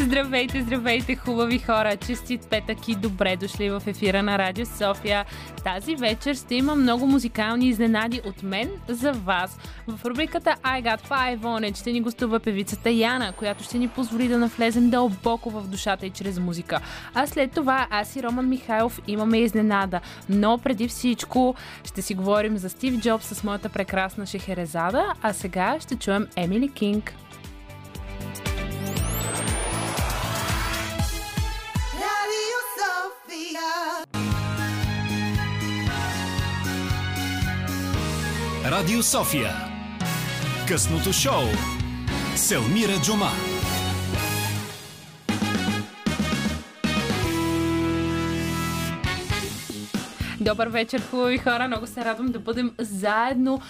Здравейте, здравейте, хубави хора! Честит петък и добре дошли в ефира на Радио София. Тази вечер ще има много музикални изненади от мен за вас. В рубриката I Got Five On It ще ни гостува певицата Яна, която ще ни позволи да навлезем дълбоко в душата и чрез музика. А след това аз и Роман Михайлов имаме изненада. Но преди всичко ще си говорим за Стив Джобс с моята прекрасна Шехерезада, а сега ще чуем Емили Кинг. Радио София. Късното шоу. Селмира Джума. Добър вечер, хубави хора! Много се радвам да бъдем заедно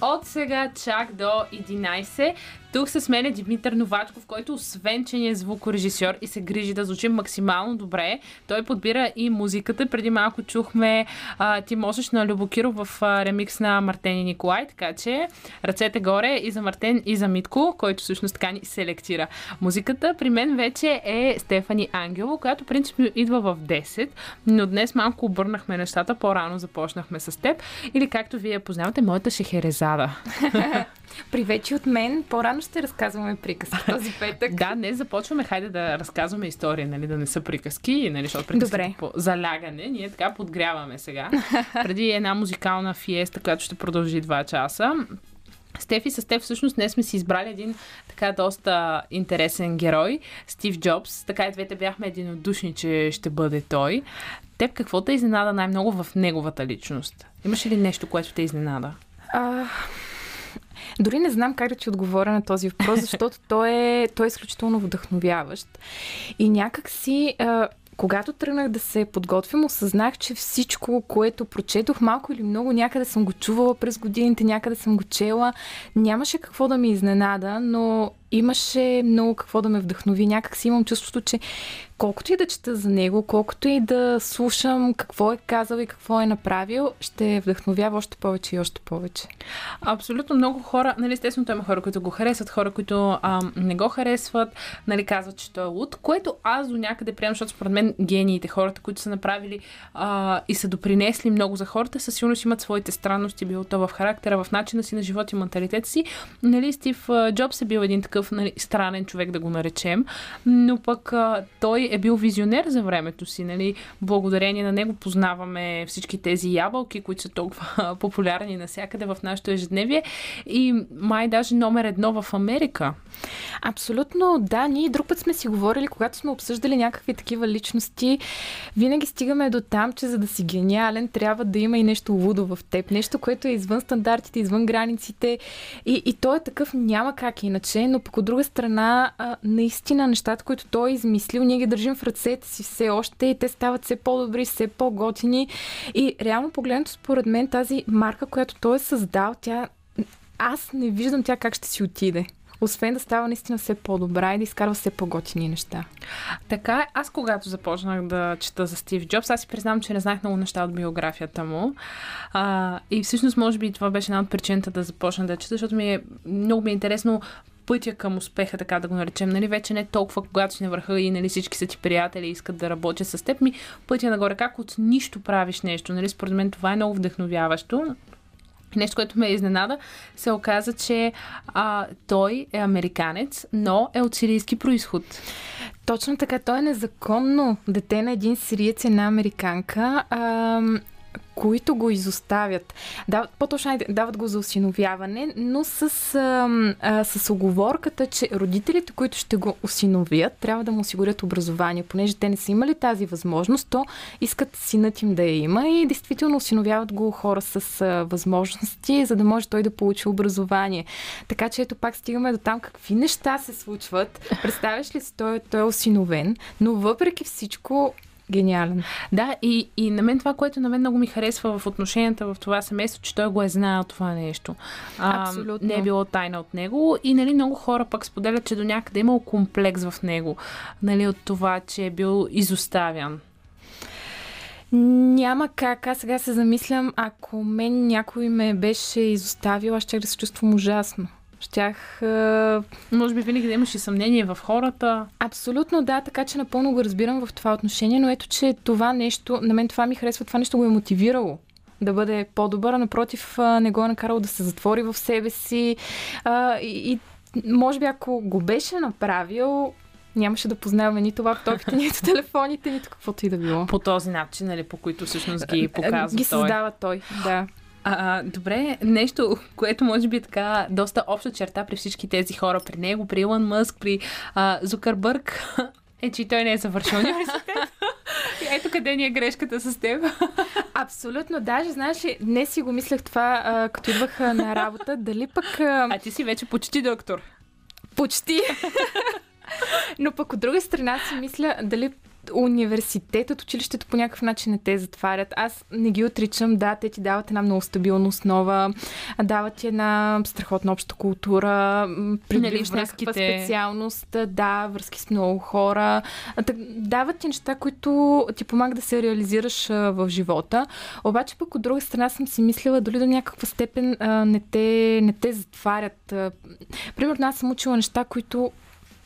от сега чак до 11. Тук с мен е Димитър Новачков, който освен, че ни е звукорежисьор и се грижи да звучим максимално добре, той подбира и музиката. Преди малко чухме а, Ти можеш на Любокиров в а, ремикс на Мартен и Николай, така че ръцете горе и за Мартен и за Митко, който всъщност така ни селектира. Музиката при мен вече е Стефани Ангело, която принципно идва в 10, но днес малко обърнахме нещата, по-рано започнахме с теб или както вие познавате, моята Шехерезада. Привечи от мен. По-рано ще разказваме приказки този петък. да, не започваме. Хайде да разказваме истории, нали, да не са приказки, нали, защото приказки по залягане. Ние така подгряваме сега. Преди една музикална фиеста, която ще продължи 2 часа. Стефи, с теб всъщност днес сме си избрали един така доста интересен герой, Стив Джобс. Така и двете бяхме единодушни, че ще бъде той. Теб какво те изненада най-много в неговата личност? Имаш ли нещо, което те изненада? А, дори не знам как да ти отговоря на този въпрос, защото той е, той е изключително вдъхновяващ. И някак си, когато тръгнах да се подготвям, осъзнах, че всичко, което прочетох, малко или много, някъде съм го чувала през годините, някъде съм го чела. Нямаше какво да ми изненада, но имаше много какво да ме вдъхнови. Някак си имам чувството, че колкото и да чета за него, колкото и да слушам какво е казал и какво е направил, ще вдъхновява още повече и още повече. Абсолютно много хора, нали, естествено, има хора, които го харесват, хора, които а, не го харесват, нали, казват, че той е луд, което аз до някъде приемам, защото според мен гениите, хората, които са направили а, и са допринесли много за хората, със сигурност имат своите странности, било то в характера, в начина си на живот и менталитет си. Нали, Стив Джобс е бил един такъв нали, странен човек, да го наречем, но пък а, той е бил визионер за времето си. Нали? Благодарение на него познаваме всички тези ябълки, които са толкова популярни навсякъде в нашето ежедневие и май даже номер едно в Америка. Абсолютно, да. Ние друг път сме си говорили, когато сме обсъждали някакви такива личности, винаги стигаме до там, че за да си гениален, трябва да има и нещо лудо в теб. Нещо, което е извън стандартите, извън границите. И, и той е такъв, няма как иначе, но пък от друга страна, наистина нещата, които той е измислил, ние ги държим в ръцете си все още и те стават все по-добри, все по-готини. И реално погледнато, според мен, тази марка, която той е създал, тя аз не виждам тя как ще си отиде освен да става наистина все по-добра и да изкарва все по-готини неща. Така. Аз когато започнах да чета за Стив Джобс, аз си признавам, че не знаех много неща от биографията му. А, и всъщност, може би, това беше една от причината да започна да чета, защото ми е, много ми е интересно пътя към успеха, така да го наречем. Нали, вече не толкова, когато си на върха и нали, всички са ти приятели и искат да работят с теб, ми пътя нагоре. Как от нищо правиш нещо. Нали, според мен това е много вдъхновяващо. Нещо, което ме изненада, се оказа, че а, той е американец, но е от сирийски происход. Точно така, той е незаконно дете на един сириец една американка. А, които го изоставят. Дават, по-точно дават го за осиновяване, но с, а, а, с оговорката, че родителите, които ще го осиновят, трябва да му осигурят образование. Понеже те не са имали тази възможност, то искат синът им да я има и действително осиновяват го хора с а, възможности, за да може той да получи образование. Така че ето пак стигаме до там какви неща се случват. Представяш ли си, той, той е осиновен, но въпреки всичко Гениален. Да, и, и на мен това, което на мен много ми харесва в отношенията в това семейство, че той го е знаел това нещо. А, Абсолютно. Не е било тайна от него. И нали, много хора пък споделят, че до някъде е имал комплекс в него. Нали, от това, че е бил изоставян. Няма как. Аз сега се замислям, ако мен някой ме беше изоставил, аз ще да се чувствам ужасно Щях... Може би винаги да имаш и съмнение в хората. Абсолютно да, така че напълно го разбирам в това отношение, но ето, че това нещо, на мен това ми харесва, това нещо го е мотивирало да бъде по-добър, а напротив не го е накарало да се затвори в себе си и, и може би ако го беше направил, нямаше да познаваме нито лаптопите, нито телефоните, нито каквото и да било. По този начин, нали, по който всъщност ги показва Ги създава той, да. А, добре, нещо, което може би е така доста обща черта при всички тези хора, при него, при Илон Мъск, при а, Зукърбърг, е, че той не е завършил университет. Ето къде ни е грешката с теб. Абсолютно. Даже, знаеш ли, днес си го мислех това, а, като идвах на работа, дали пък... А... а ти си вече почти доктор. Почти. Но пък от друга страна си мисля, дали университетът, училището по някакъв начин не те затварят. Аз не ги отричам. Да, те ти дават една много стабилна основа, дават ти една страхотна обща култура, придобиваш нали, някаква специалност, да, връзки с много хора. Дават ти неща, които ти помагат да се реализираш в живота. Обаче пък от друга страна съм си мислила, дали до някаква степен не те, не те затварят. Примерно аз съм учила неща, които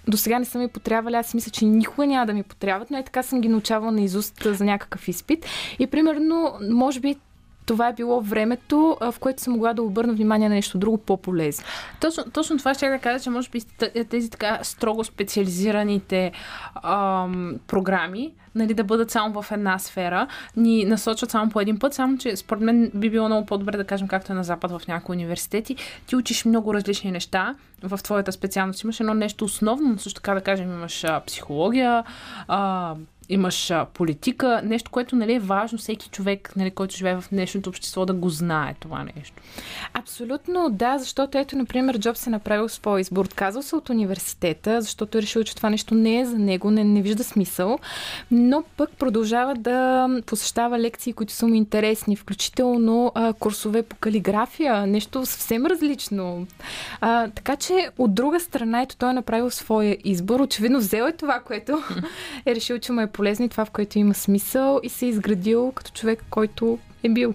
до сега не са ми потребвали. Аз мисля, че никога няма да ми потребват, но е така съм ги научавала на изуст за някакъв изпит. И примерно, може би това е било времето, в което съм могла да обърна внимание на нещо друго по-полезно. Точно, точно това ще да кажа, че може би тези така строго специализираните ам, програми, нали, да бъдат само в една сфера, ни насочват само по един път, само че според мен би било много по-добре да кажем както е на Запад в някои университети. Ти учиш много различни неща в твоята специалност. Имаш едно нещо основно, но също така да кажем имаш а, психология, а, имаш политика, нещо, което нали, е важно всеки човек, нали, който живее в днешното общество, да го знае това нещо. Абсолютно да, защото ето, например, Джоб се направил своя избор. Отказал се от университета, защото е решил, че това нещо не е за него, не, не вижда смисъл, но пък продължава да посещава лекции, които са му интересни, включително а, курсове по калиграфия, нещо съвсем различно. А, така че, от друга страна, ето той е направил своя избор. Очевидно взел е това, което е решил, че му е полезно и това, в което има смисъл и се е изградил като човек, който е бил.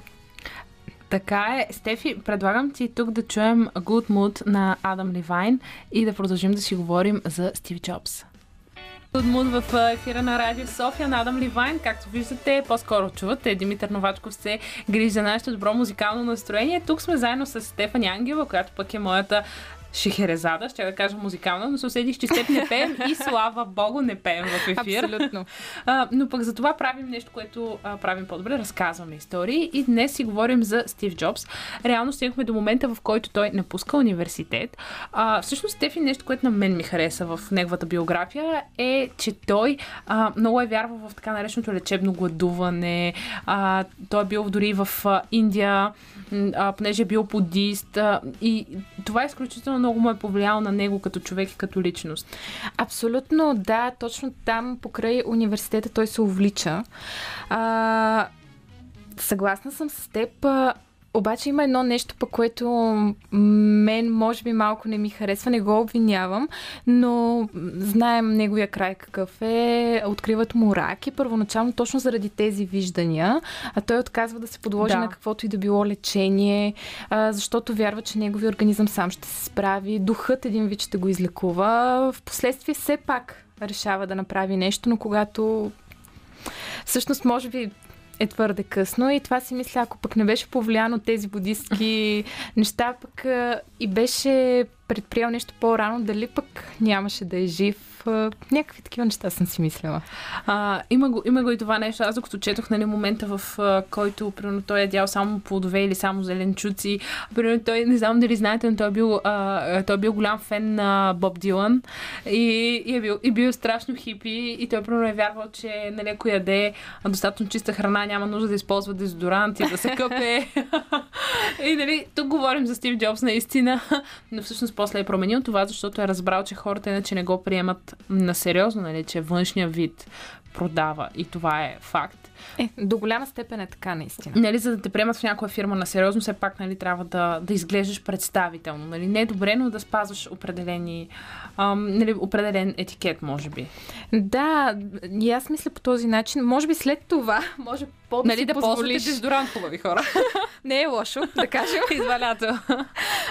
Така е. Стефи, предлагам ти тук да чуем Good Mood на Адам Ливайн и да продължим да си говорим за Стив Джобс. Good Mood в ефира на Радио София на Адам Ливайн. Както виждате, по-скоро чувате, Димитър Новачков се грижи за нашето добро музикално настроение. Тук сме заедно с Стефани Ангела, която пък е моята Шехерезада, ще да кажа музикална, но се усетих, че с теб не пеем и слава богу не пеем в ефир. Абсолютно. А, но пък за това правим нещо, което а, правим по-добре, разказваме истории и днес си говорим за Стив Джобс. Реално стигнахме до момента, в който той напуска университет. А, всъщност, Стефи, нещо, което на мен ми хареса в неговата биография е, че той а, много е вярвал в така нареченото лечебно гладуване. А, той е бил дори в Индия, а, понеже е бил будист. А, и това е изключително много му е повлияло на него като човек и като личност. Абсолютно, да. Точно там, покрай университета, той се увлича. А, съгласна съм с теб. Обаче има едно нещо, по което мен може би малко не ми харесва, не го обвинявам, но знаем неговия край какъв е, откриват му раки, първоначално точно заради тези виждания, а той отказва да се подложи да. на каквото и да било лечение, а, защото вярва, че неговия организъм сам ще се справи, духът един вид ще го излекува. Впоследствие все пак решава да направи нещо, но когато Всъщност, може би е твърде късно и това си мисля, ако пък не беше повлияно тези будистки неща, пък и беше предприел нещо по-рано, дали пък нямаше да е жив някакви такива неща съм си мислила. А, има, го, има го и това нещо. Аз докато четох нали, момента, в който примерно, той е дял само плодове или само зеленчуци. Примерно, той, не знам дали знаете, но той е бил, а, той е бил голям фен на Боб Дилан и, и, е бил, и бил страшно хипи и той примерно е вярвал, че нали, ако яде достатъчно чиста храна, няма нужда да използва дезодорант и да се къпе. и нали, тук говорим за Стив Джобс наистина, но всъщност после е променил това, защото е разбрал, че хората иначе не го приемат на сериозно, нали, че външния вид продава и това е факт. Е, до голяма степен е така, наистина. Нали, за да те приемат в някоя фирма на сериозно, все пак нали, трябва да, да изглеждаш представително. Нали? Не е добре, но да спазваш определени, ам, нали, определен етикет, може би. Да, и аз мисля по този начин. Може би след това, може по да нали, си да позволиш. ползвате дезодорант, хубави хора. Не е лошо, да кажем. Идва лято.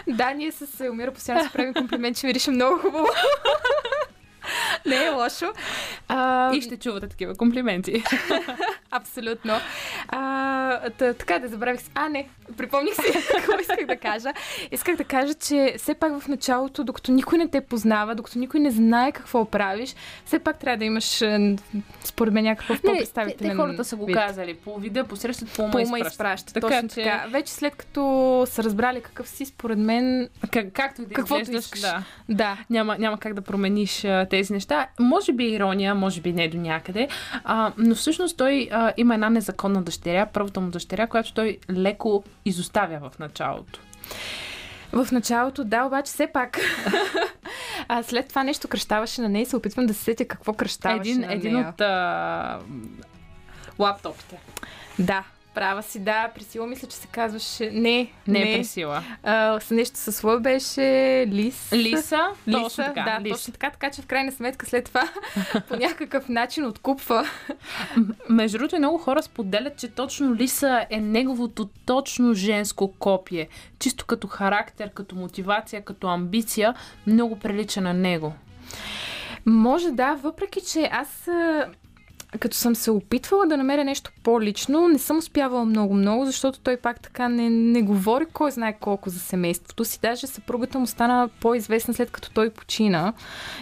да, ние с Елмира постоянно си правим комплимент, че мирише много хубаво. Не е лошо. А, И ще чувате такива комплименти. Абсолютно. А, та, така да забравих. А, не, припомних си какво исках да кажа. Исках да кажа, че все пак в началото, докато никой не те познава, докато никой не знае какво правиш, все пак трябва да имаш, е, според мен, някакъв те, по-представителен те хората са го вид. казали. По вида, посрещат, по ума изпращат. изпраща. Така Точно че- така. Вече след като са разбрали какъв си, според мен, Как, както и да Каквото изглеждаш, искаш. да. да. Няма, няма как да промениш а, тези неща. Може би ирония, може би не до някъде, а, но всъщност той а, има една незаконна дъщеря, първата му дъщеря, която той леко изоставя в началото. В началото, да, обаче все пак. а след това нещо кръщаваше на нея и се опитвам да се сетя какво кръщаваше един на един нея. от а, лаптопите. Да, права си, да. Присила мисля, че се казваше... Не, Не, не. е пресила. А, с нещо със Л беше Лис. Лиса, Лиса, точно така. да, Лиса. точно така, така че в крайна сметка след това по някакъв начин откупва. Между другото, много хора споделят, че точно Лиса е неговото точно женско копие. Чисто като характер, като мотивация, като амбиция, много прилича на него. Може да, въпреки че аз като съм се опитвала да намеря нещо по-лично, не съм успявала много-много, защото той пак така не, не говори кой знае колко за семейството си. Даже съпругата му стана по-известна след като той почина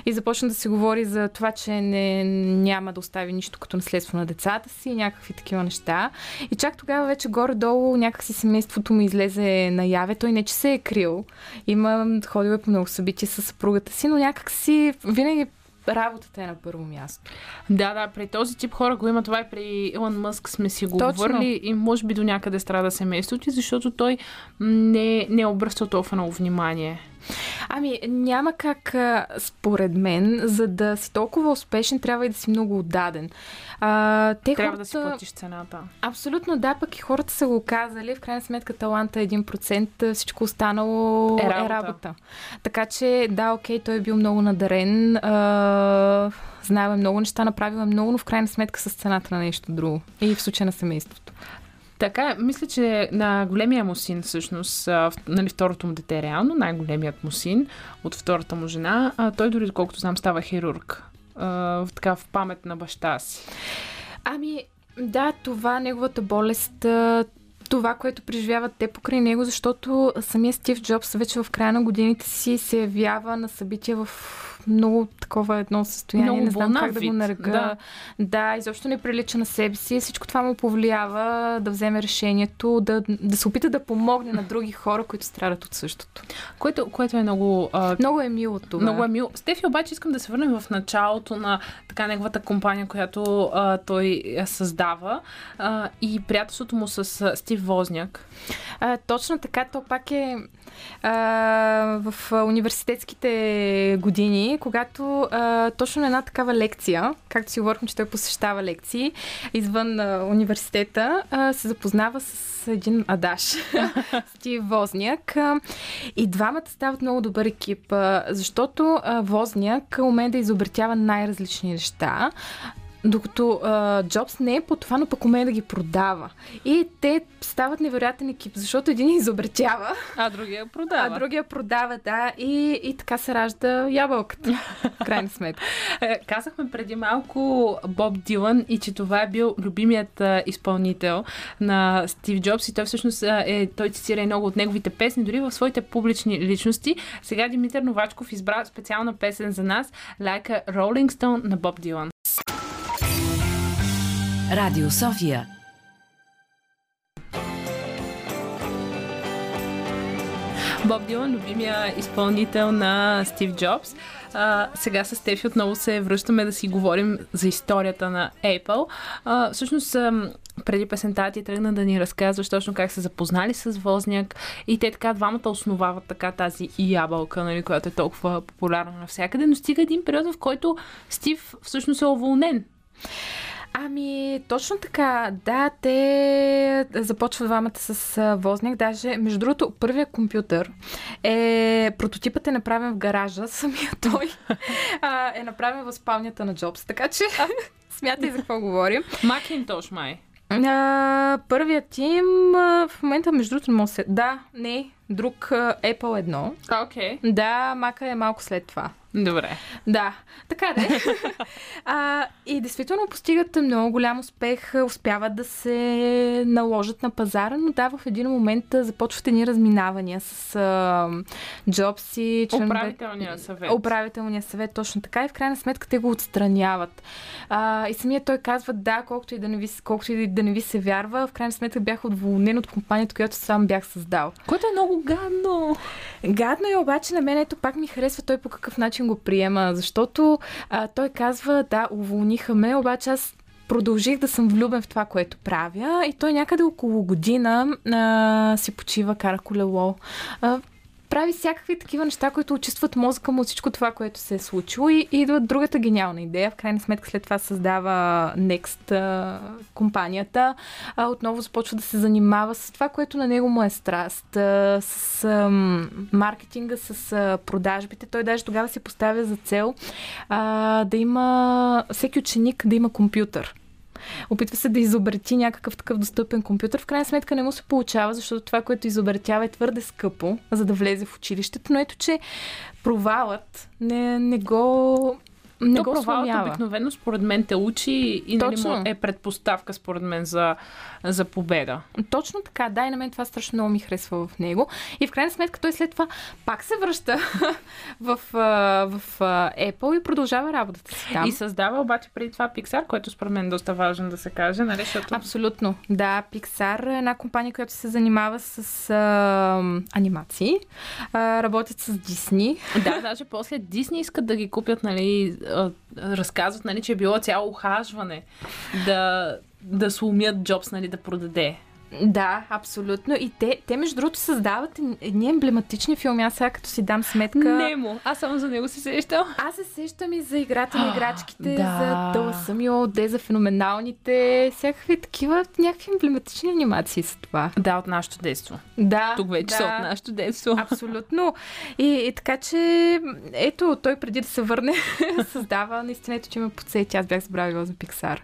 и започна да се говори за това, че не, няма да остави нищо като наследство на децата си и някакви такива неща. И чак тогава вече горе-долу някакси семейството му излезе наяве. Той не, че се е крил. Има, ходил по много събития с съпругата си, но някакси винаги работата е на първо място. Да, да, при този тип хора го има това и при Илон Мъск сме си го Точно. говорили и може би до някъде страда семейството ти, защото той не, не е обръщал толкова много внимание. Ами, няма как, според мен, за да си толкова успешен, трябва и да си много отдаден. А, те Трябва хората... да си платиш цената. Абсолютно да, пък и хората са го казали. В крайна сметка таланта е 1%, всичко останало Е е работа. Е работа. Така че, да, окей, той е бил много надарен. А, знаем много неща, направил е много, но в крайна сметка с цената на нещо друго. И в случая на семейството. Така, е, мисля, че на големия му син, всъщност, нали, второто му дете, реално, най-големият му син от втората му жена, той дори, доколкото знам, става хирург. А, така, в памет на баща си. Ами, да, това неговата болест, това, което преживяват те покрай него, защото самия Стив Джобс вече в края на годините си се явява на събития в много такова едно състояние. Много не знам как да вид, го нарека. да. да, изобщо не прилича на себе си. Всичко това му повлиява да вземе решението, да, да се опита да помогне на други хора, които страдат от същото. Което, което е много а, Много е мило това. Много е мило. Стефи, обаче искам да се върнем в началото на така неговата компания, която а, той създава а, и приятелството му с Стив Возняк. А, точно така, то пак е а, в университетските години, когато а, точно на една такава лекция, както си говорихме, че той посещава лекции извън а, университета, а, се запознава с един адаш, Стив Возняк. А, и двамата стават много добър екип, а, защото а, Возняк умее да изобретява най-различни неща. Докато а, Джобс не е по това, но пък умее да ги продава. И те стават невероятен екип, защото един изобретява, А другия а продава. другия продава, да, и, и така се ражда ябълката, в крайна сметка. Е, Казахме преди малко Боб Дилан и че това е бил любимият а, изпълнител на Стив Джобс и той всъщност а, е, той цитира и много от неговите песни, дори в своите публични личности. Сега Димитър Новачков избра специална песен за нас, Like a Rolling Stone на Боб Дилан. Радио София. Боб Дилан, любимия изпълнител на Стив Джобс. А, сега с Стефи отново се връщаме да си говорим за историята на Apple. А, всъщност, ам, преди песента ти тръгна да ни разказваш точно как се запознали с Возняк и те така двамата основават така тази ябълка, нали, която е толкова популярна навсякъде, но стига един период, в който Стив всъщност е уволнен. Ами, точно така. Да, те започват двамата с а, возник. Даже, между другото, първият компютър е... Прототипът е направен в гаража. Самия той е направен в спалнята на Джобс. Така че смятай за какво говорим. Макинтош, май. А, първият им а, в момента, между другото, не се... Да, не, друг Apple едно. Окей. Да, Мака е малко след това. Добре. Да, така да е. а, и действително постигат много голям успех, успяват да се наложат на пазара, но да, в един момент започват едни разминавания с а, Джобс и членове- Управителния съвет. Управителния съвет, точно така. И в крайна сметка те го отстраняват. А, и самия той казва, да, колкото и, да не ви, колкото и да не ви се вярва, в крайна сметка бях уволнен от компанията, която сам бях създал. Което е много гадно. Гадно е обаче на мен, ето пак ми харесва той по какъв начин го приема, защото а, той казва, да, уволниха ме, обаче аз продължих да съм влюбен в това, което правя и той някъде около година а, си почива, кара колело. А, прави всякакви такива неща, които очистват мозъка му от всичко това, което се е случило и, идва другата гениална идея. В крайна сметка след това създава Next компанията. Отново започва да се занимава с това, което на него му е страст. С маркетинга, с продажбите. Той даже тогава си поставя за цел да има всеки ученик да има компютър. Опитва се да изобрети някакъв такъв достъпен компютър. В крайна сметка не му се получава, защото това, което изобретява е твърде скъпо, за да влезе в училището. Но ето, че провалът не, не го не То го провалът сломява. обикновено според мен те учи и нали, Точно. му е предпоставка според мен за, за победа. Точно така, да, и на мен това страшно много ми харесва в него. И в крайна сметка той след това пак се връща в, в а, Apple и продължава работата си там. И създава обаче преди това Pixar, което според мен е доста важно да се каже, нали, защото Абсолютно. Да, Pixar е една компания, която се занимава с а, анимации. А, работят с Disney. Да, даже после Дисни искат да ги купят, нали, разказват, нали, че е било цяло ухажване да, да сломят Джобс, нали, да продаде. Да, абсолютно. И те, те между другото, създават едни емблематични филми. Аз сега като си дам сметка... Немо. Аз само за него се сещам. Аз се сещам и за играта на играчките, да. за Дъла Самио, Де за феноменалните, всякакви такива, някакви емблематични анимации са това. Да, от нашето детство. Да. Тук вече да. са от нашето детство. Абсолютно. И, и така, че ето, той преди да се върне, създава наистина, ето, че ме подсети. Аз бях забравила за Pixar.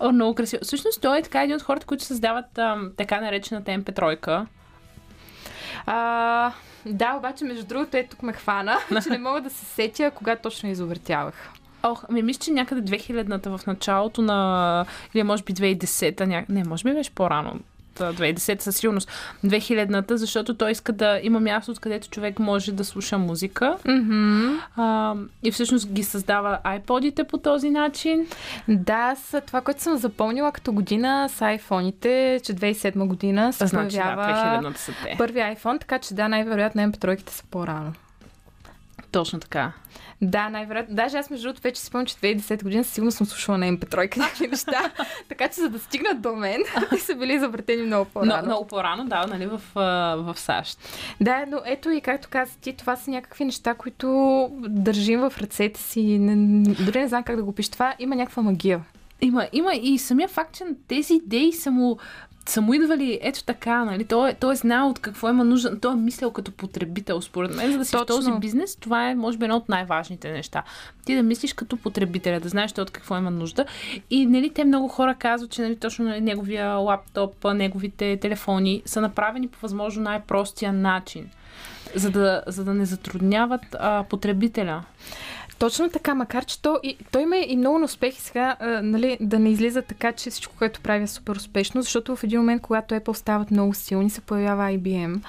О, много красиво. Всъщност той е така един от хората, които създават ам, така наречената MP3. А, да, обаче, между другото, е тук ме хвана, че не мога да се сетя кога точно изобретявах. Ох, ами мисля, че някъде 2000-та в началото на... Или може би 2010-та, ня... не, може би беше по-рано. Та, 2010 със сигурност. 2000-та, защото той иска да има място, откъдето човек може да слуша музика. Mm-hmm. А, и всъщност ги създава iPod-ите по този начин. Да, с това, което съм запомнила като година с айфоните, че 2007 година се Значи, да, появява 2000-та са те. първи iPhone, така че да, най-вероятно MP3-ките са по-рано. Точно така. Да, най-вероятно. Даже аз, между другото, вече си спомням, че 2010 година сигурно съм слушала на MP3 някакви неща. така че за да стигнат до мен, те са били изобретени много Но, по-рано. много по-рано, да, нали, в, в САЩ. Да, но ето и както каза ти, това са някакви неща, които държим в ръцете си. Не, дори не знам как да го пиша. Това има някаква магия. Има, има и самия факт, че тези идеи са му, са му идвали ето така, нали? Той, е- той е знал от какво има нужда. Той е мислял като потребител, според мен, за да си в Точно. този бизнес. Това е, може би, едно от най-важните неща. Ти да мислиш като потребителя, да знаеш той от какво има нужда. И нали, те много хора казват, че нали, точно нали, неговия лаптоп, неговите телефони са направени по възможно най-простия начин. За да, за да не затрудняват а, потребителя. Точно така, макар че то, и, той има и много успехи сега, а, нали, да не излиза така, че всичко, което прави е супер успешно, защото в един момент, когато Apple стават много силни, се появява IBM.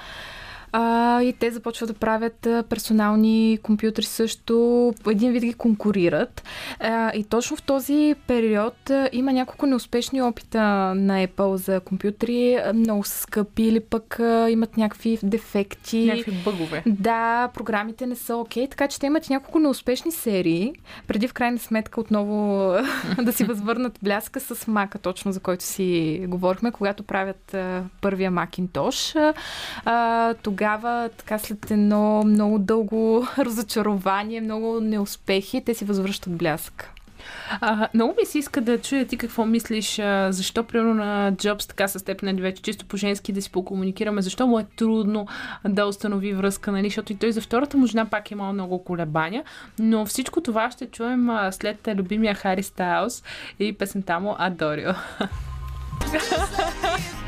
А, и те започват да правят персонални компютри също, един вид ги конкурират. А, и точно в този период а, има няколко неуспешни опита на Apple за компютри, много скъпи или пък а, имат някакви дефекти. Някакви бъгове. Да, програмите не са окей, така че те имат няколко неуспешни серии, преди в крайна сметка отново да си възвърнат бляска с мака, точно за който си говорихме, когато правят а, първия Macintosh. А, тогава, така след едно много дълго разочарование, много неуспехи, те си възвръщат блясък. А, много ми се иска да чуя ти какво мислиш, защо примерно на Джобс така с теб, нали, вече чисто по-женски да си покомуникираме, защо му е трудно да установи връзка, нали, защото и той за втората му жена пак е имал много колебания, но всичко това ще чуем след любимия Хари Стайлс и песента му Адорио.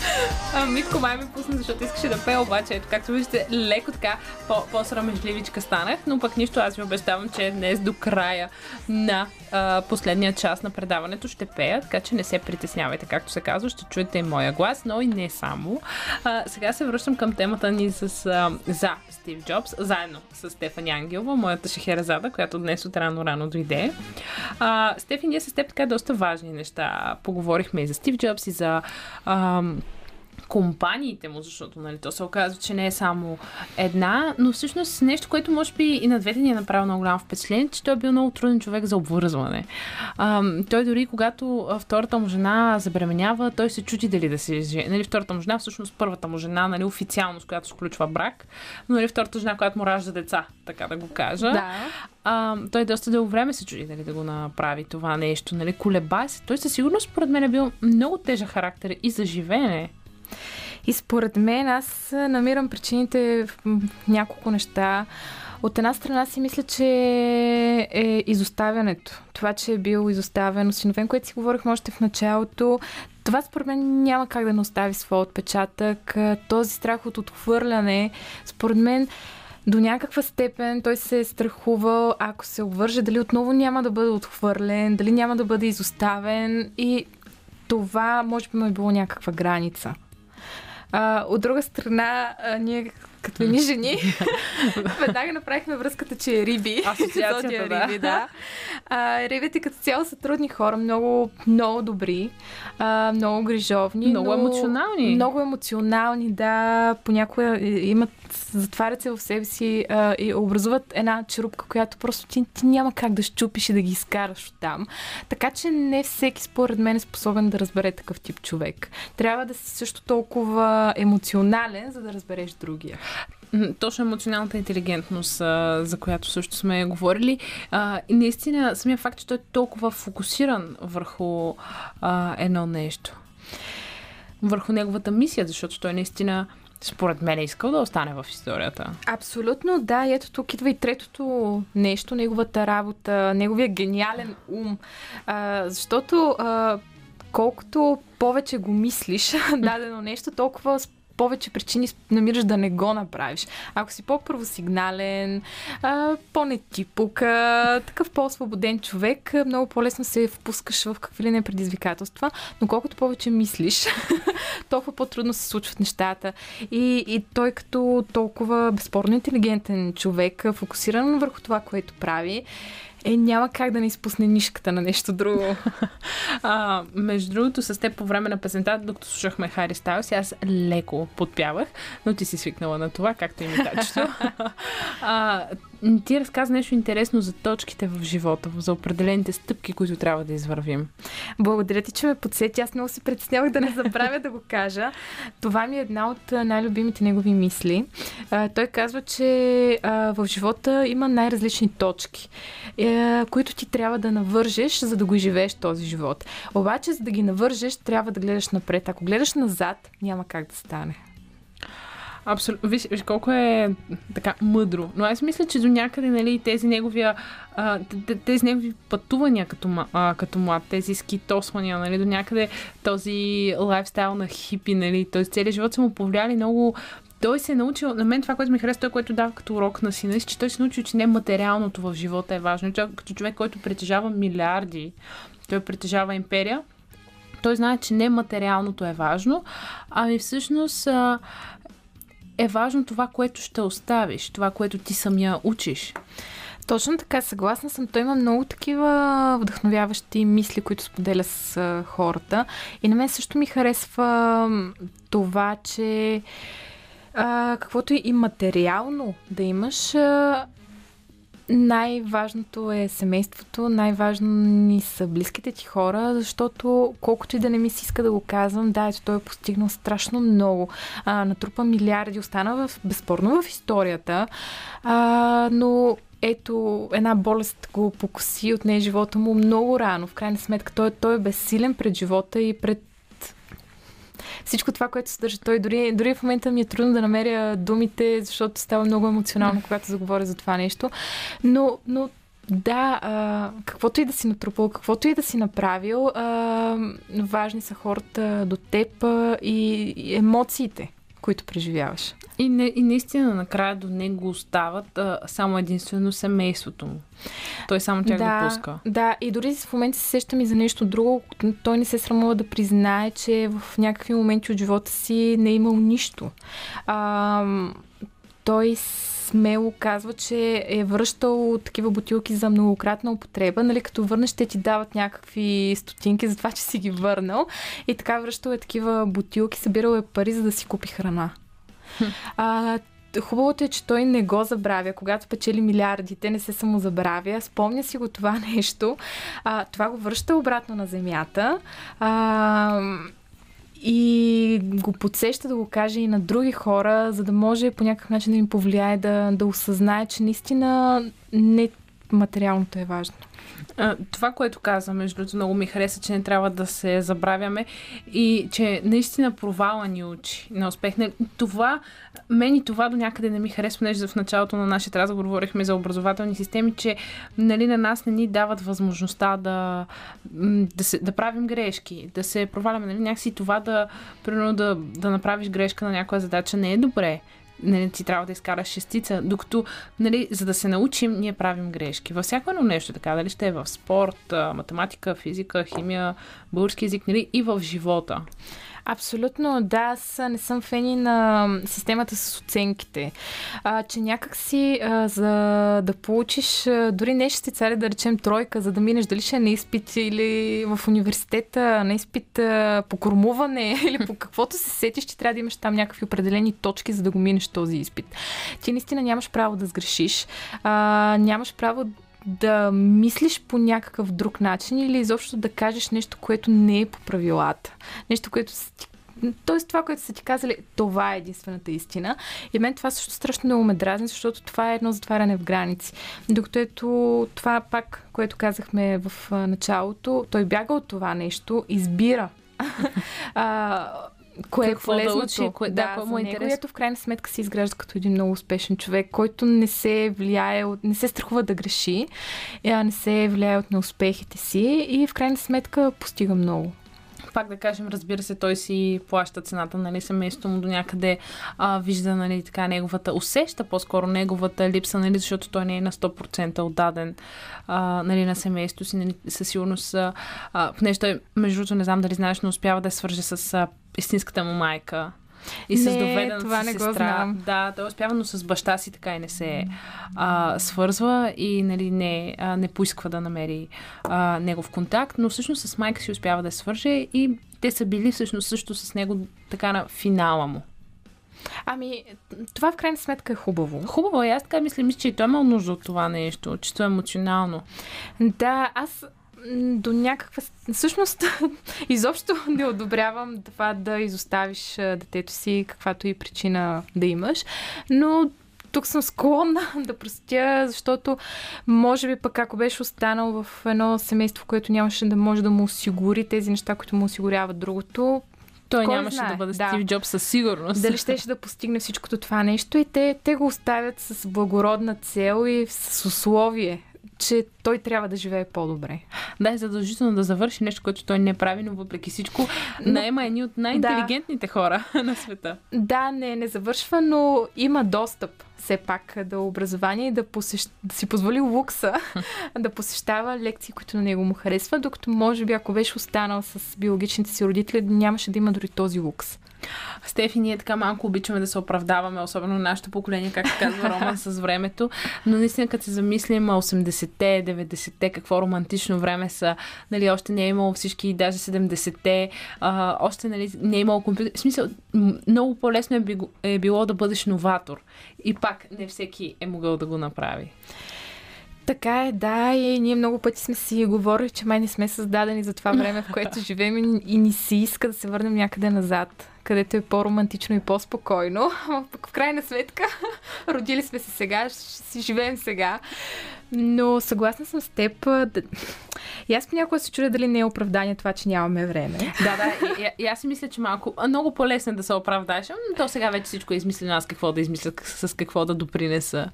А, Митко май ми пусна, защото искаше да пее, обаче ето, както виждате, леко така по- по-срамежливичка станах, но пък нищо, аз ви обещавам, че днес до края на а, последния час на предаването ще пея, така че не се притеснявайте, както се казва, ще чуете и моя глас, но и не само. А, сега се връщам към темата ни с, а, за Стив Джобс, заедно с Стефани Ангелова, моята шехерезада, която днес от рано-рано дойде. А, Стефи, ние с теб така доста важни неща поговорихме и за Стив Джобс, и за а, компаниите му, защото нали, то се оказва, че не е само една, но всъщност нещо, което може би и на двете ни е направило много голямо впечатление, че той е бил много труден човек за обвързване. А, той дори когато втората му жена забременява, той се чути дали да се жени. Нали, втората му жена, всъщност първата му жена, нали, официално, с която сключва брак, но нали, втората жена, която му ражда деца, така да го кажа. Да. А, той доста дълго време се чуди дали да го направи това нещо, нали, колеба се. Той със сигурност, според мен, е бил много тежък характер и за живеене. И според мен аз намирам причините в няколко неща. От една страна си мисля, че е изоставянето. Това, че е бил изоставен, осиновен, което си говорихме още в началото, това според мен няма как да не остави своя отпечатък. Този страх от отхвърляне, според мен, до някаква степен той се е страхувал, ако се обвърже, дали отново няма да бъде отхвърлен, дали няма да бъде изоставен и това може би му е било някаква граница. А, от друга страна, а, ние като ни жени, веднага направихме връзката, че е Риби. Асоциацията, да. Риби, да. А, рибите като цяло са трудни хора, много, много добри, а, много грижовни. Много но, емоционални. Много емоционални, да. Понякога имат, затварят се в себе си а, и образуват една черупка, която просто ти, ти няма как да щупиш и да ги изкараш от там. Така че не всеки според мен е способен да разбере такъв тип човек. Трябва да си също толкова емоционален, за да разбереш другия. Точно емоционалната интелигентност, за която също сме говорили. И наистина, самия факт, че той е толкова фокусиран върху едно нещо. Върху неговата мисия, защото той наистина според мен е искал да остане в историята. Абсолютно, да. И ето тук идва и третото нещо, неговата работа, неговия гениален ум. А, защото а, колкото повече го мислиш дадено нещо, толкова повече причини намираш да не го направиш. Ако си по-първосигнален, по-нетипука, такъв по-освободен човек, много по-лесно се впускаш в какви ли не предизвикателства, но колкото повече мислиш, толкова по-трудно се случват нещата. И, и той като толкова безспорно интелигентен човек, фокусиран върху това, което прави, е, няма как да не изпусне нишката на нещо друго. а, между другото, с теб по време на песента, докато слушахме Хари Стайлс, аз леко подпявах, но ти си свикнала на това, както и имитачето. а, ти разказа нещо интересно за точките в живота, за определените стъпки, които трябва да извървим. Благодаря ти, че ме подсети. Аз много се притеснявах да не забравя да го кажа. Това ми е една от най-любимите негови мисли. А, той казва, че а, в живота има най-различни точки, а, които ти трябва да навържеш, за да го живееш този живот. Обаче, за да ги навържеш, трябва да гледаш напред. Ако гледаш назад, няма как да стане. Абсолютно. Виж, виж колко е така мъдро. Но аз мисля, че до някъде нали, тези неговия а, тези негови пътувания като, а, като млад, тези скитосвания, нали, до някъде този лайфстайл на хипи, нали, т.е. целият живот са му повлияли много той се е научил, на мен това, което ми харесва, той, което дава като урок на сина, че той се е научил, че не материалното в живота е важно. Той, като човек, който притежава милиарди, той притежава империя, той знае, че не материалното е важно, ами всъщност а, е важно това, което ще оставиш, това, което ти самия учиш. Точно така, съгласна съм. Той има много такива вдъхновяващи мисли, които споделя с хората. И на мен също ми харесва това, че а, каквото и материално да имаш, а, най-важното е семейството, най-важно ни са близките ти хора, защото колкото и да не ми се иска да го казвам, да, ето той е постигнал страшно много. А, натрупа милиарди, остана в, безспорно в историята, а, но ето една болест го покоси, от нея живота му много рано. В крайна сметка той, той е безсилен пред живота и пред всичко това, което съдържа той. Дори, дори в момента ми е трудно да намеря думите, защото става много емоционално, когато заговоря за това нещо. Но, но да, а, каквото и да си натрупал, каквото и да си направил, а, важни са хората до теб а, и, и емоциите, които преживяваш. И, не, и наистина накрая до него остават а, само единствено семейството му. Той само тях да, допуска. Да, и дори в момента се сещам и за нещо друго. Той не се срамува да признае, че в някакви моменти от живота си не е имал нищо. А, той смело казва, че е връщал такива бутилки за многократна употреба. Нали, като върнеш, те ти дават някакви стотинки за това, че си ги върнал. И така връщал е такива бутилки, събирал е пари, за да си купи храна. А, Хубавото е, че той не го забравя. Когато печели милиардите, не се самозабравя. Спомня си го това нещо. А, това го връща обратно на земята. А, и го подсеща да го каже и на други хора, за да може по някакъв начин да им повлияе да, да осъзнае, че наистина не материалното е важно. Това, което каза, между другото, много ми хареса, че не трябва да се забравяме и че наистина провала ни учи на успех. Това, мен и това до някъде не ми харесва, понеже в началото на нашия разговор говорихме за образователни системи, че нали, на нас не ни дават възможността да, да, се, да правим грешки, да се проваляме. Нали, някакси това да, примерно, да, да направиш грешка на някоя задача не е добре нали, ти трябва да изкараш шестица, докато, нали, за да се научим, ние правим грешки. Във всяко едно нещо, така, дали ще е в спорт, математика, физика, химия, български язик, нали, и в живота. Абсолютно, да. Аз не съм фени на системата с оценките. А, че някакси а, за да получиш а, дори не ще цари да речем тройка, за да минеш дали ще е на изпит или в университета на изпит а, по кормуване или по каквото се сетиш, че трябва да имаш там някакви определени точки, за да го минеш този изпит. Ти наистина нямаш право да сгрешиш. А, нямаш право да мислиш по някакъв друг начин или изобщо да кажеш нещо, което не е по правилата. Нещо, което ти Тоест това, което са ти казали, това е единствената истина. И мен това също страшно много ме дразни, защото това е едно затваряне в граници. Докато ето това пак, което казахме в началото, той бяга от това нещо, избира. кое е Какво е полезното. Да, учи, кое, да, да му е него, ето в крайна сметка се изгражда като един много успешен човек, който не се влияе, от, не се страхува да греши, не се влияе от неуспехите си и в крайна сметка постига много пак да кажем, разбира се, той си плаща цената, нали, семейството му до някъде а, вижда, нали, така неговата, усеща по-скоро неговата липса, нали, защото той не е на 100% отдаден, а, нали, на семейството си, нали, със сигурност, а, той, между другото, не знам дали знаеш, но успява да свърже с а, истинската му майка, и с доведената това не сестра. Го знам. Да, той е успява, но с баща си така и не се а, свързва и нали, не, а, не поисква да намери а, негов контакт, но всъщност с майка си успява да свърже и те са били всъщност също с него така на финала му. Ами, това в крайна сметка е хубаво. Хубаво, аз така мисля, мисля, че и той имал нужда от това нещо, чисто емоционално. Да, аз до някаква... Всъщност, изобщо не одобрявам това да изоставиш детето си, каквато и причина да имаш, но тук съм склонна да простя, защото може би пък ако беше останал в едно семейство, което нямаше да може да му осигури тези неща, които му осигуряват другото, той Кой нямаше знае? да бъде да. Стив Джобс със сигурност. Дали щеше да постигне всичкото това нещо и те, те го оставят с благородна цел и с условие че той трябва да живее по-добре. Да, е задължително да завърши нещо, което той не прави, но въпреки всичко но... наема едни от най-интелигентните да. хора на света. Да, не, не завършва, но има достъп все пак до образование и да, посещ... да си позволи лукса да посещава лекции, които на него му харесва, докато може би ако беше останал с биологичните си родители, нямаше да има дори този лукс. Стефи, ние така малко обичаме да се оправдаваме, особено нашето поколение, както казва Роман с времето. Но наистина, като се замислим 80-те, 90-те, какво романтично време са, нали, още не е имало всички, даже 70-те, а, още нали, не е имало компютър. В смисъл, много по-лесно е, е било да бъдеш новатор. И пак не всеки е могъл да го направи. Така е, да, и ние много пъти сме си говорили, че май не сме създадени за това време, в което живеем и, и ни си иска да се върнем някъде назад, където е по-романтично и по-спокойно. Пък в крайна сметка, родили сме се сега, ще си живеем сега. Но съгласна съм с теб. Да... И аз понякога се чудя дали не е оправдание това, че нямаме време. Да, да. И, и, и аз си мисля, че малко, много по-лесно е да се оправдаеш. Но то сега вече всичко е измислено. Аз какво да измисля, с какво да допринеса.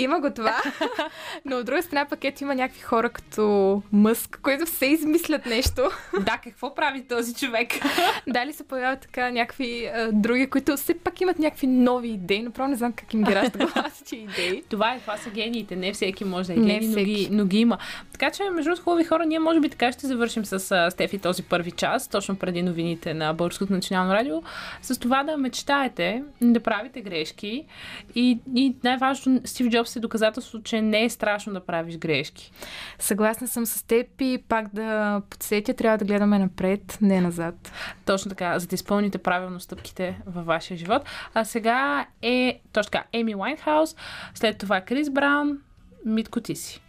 Има го това, но от друга страна пакет има някакви хора като Мъск, които се измислят нещо. Да, какво прави този човек? Дали се появяват така някакви а, други, които все пак имат някакви нови идеи, но не знам как им ги ражда главата идеи. Това е, това са гениите. Не всеки може да е гений, но ги, но ги има. Така че, между хубави хора, ние може би така ще завършим с а, Стефи този първи час, точно преди новините на Българското национално радио, с това да мечтаете, да правите грешки и, и най-важното, Стив Джобс е доказателство, че не е страшно да правиш грешки. Съгласна съм с теб и пак да подсетя, трябва да гледаме напред, не назад. Точно така, за да изпълните правилно стъпките във вашия живот. А сега е точно така, Еми Уайнхаус, след това Крис Браун, Митко Тиси.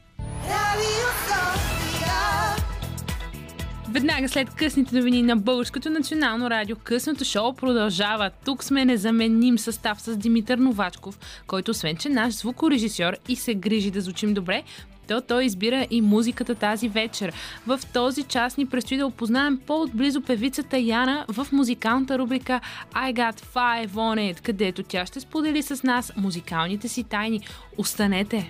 Веднага след късните новини на Българското национално радио, късното шоу продължава. Тук сме незаменим състав с Димитър Новачков, който освен, че наш звукорежисьор и се грижи да звучим добре, то той избира и музиката тази вечер. В този час ни предстои да опознаем по-отблизо певицата Яна в музикалната рубрика I Got Five On It, където тя ще сподели с нас музикалните си тайни. Останете!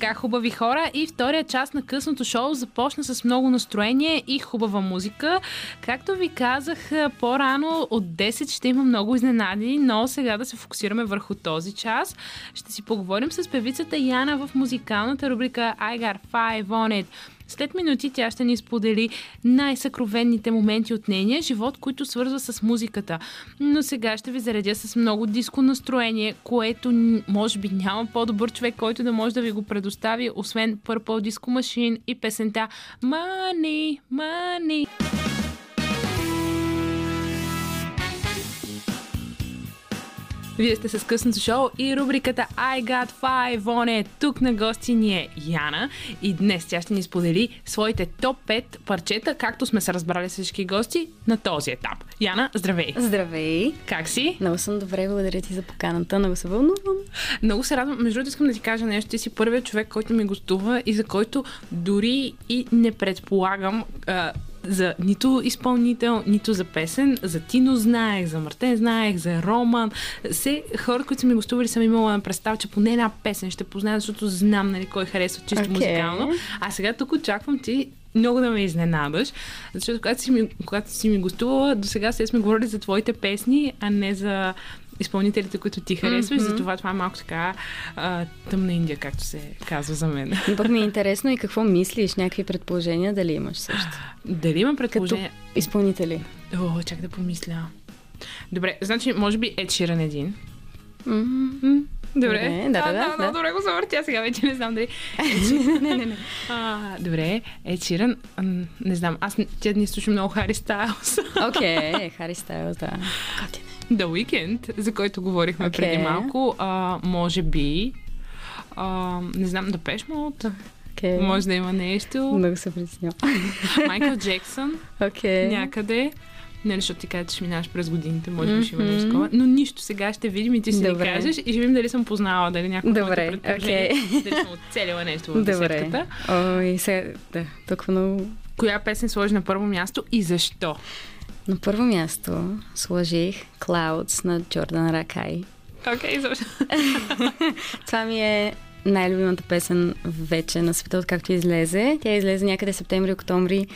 Така, хубави хора. И втория част на късното шоу започна с много настроение и хубава музика. Както ви казах по-рано, от 10 ще има много изненади, но сега да се фокусираме върху този час. Ще си поговорим с певицата Яна в музикалната рубрика I Got Five On It. След минути тя ще ни сподели най-съкровенните моменти от нейния живот, които свързва с музиката. Но сега ще ви заредя с много диско настроение, което може би няма по-добър човек, който да може да ви го предостави, освен Purple Disco Machine и песента Money, Money. Вие сте с късното шоу и рубриката I Got Five on it. Тук на гости ни е Яна и днес тя ще ни сподели своите топ 5 парчета, както сме се разбрали с всички гости на този етап. Яна, здравей! Здравей! Как си? Много съм добре, благодаря ти за поканата, много се вълнувам. Много се радвам. Между другото искам да ти кажа нещо. Ти си първият човек, който ми гостува и за който дори и не предполагам а, за нито изпълнител, нито за песен. За Тино знаех, за Мартен знаех, за Роман. Все хора, които са ми гостували, съм имала представа, че поне една песен ще позная, защото знам нали, кой харесва чисто okay. музикално. А сега тук очаквам ти много да ме изненадаш, защото когато си ми, когато си ми гостувала, до сега се сме говорили за твоите песни, а не за изпълнителите, които ти харесваш, mm-hmm. затова това е малко така а, тъмна Индия, както се казва за мен. Пък ми е интересно и какво мислиш, някакви предположения, дали имаш също? Дали имам предположения? Като изпълнители. О, чак да помисля. Добре, значи, може би Ед Ширан един. Mm-hmm. Добре. добре. Да, да, да, да, да. Добре го завъртя сега, вече не знам дали. не, не, не. А, добре, Ед Ширан, не знам, аз тя ни слушам много Хари Стайлс. Окей, Хари Стайлс, да. Готин. The Weekend, за който говорихме okay. преди малко, а, може би, а, не знам, да пеш мод. Okay. Може да има нещо. Много се притеснявам. Майкъл Джексън. Okay. Някъде. Не, защото ти кажеш, че минаваш през годините, може би ще има нещо такова. Но нищо, сега ще видим и ти си Добре. ни кажеш и ще видим дали съм познала, дали някой Добре, окей. Okay. Дали съм оцелила нещо в Добре. десетката. Ой, сега, да, толкова много... Коя песен сложи на първо място и защо? На първо място сложих Clouds на Джордан Ракай. Окей, okay, Това ми е най-любимата песен вече на света, откакто излезе. Тя излезе някъде септември-октомври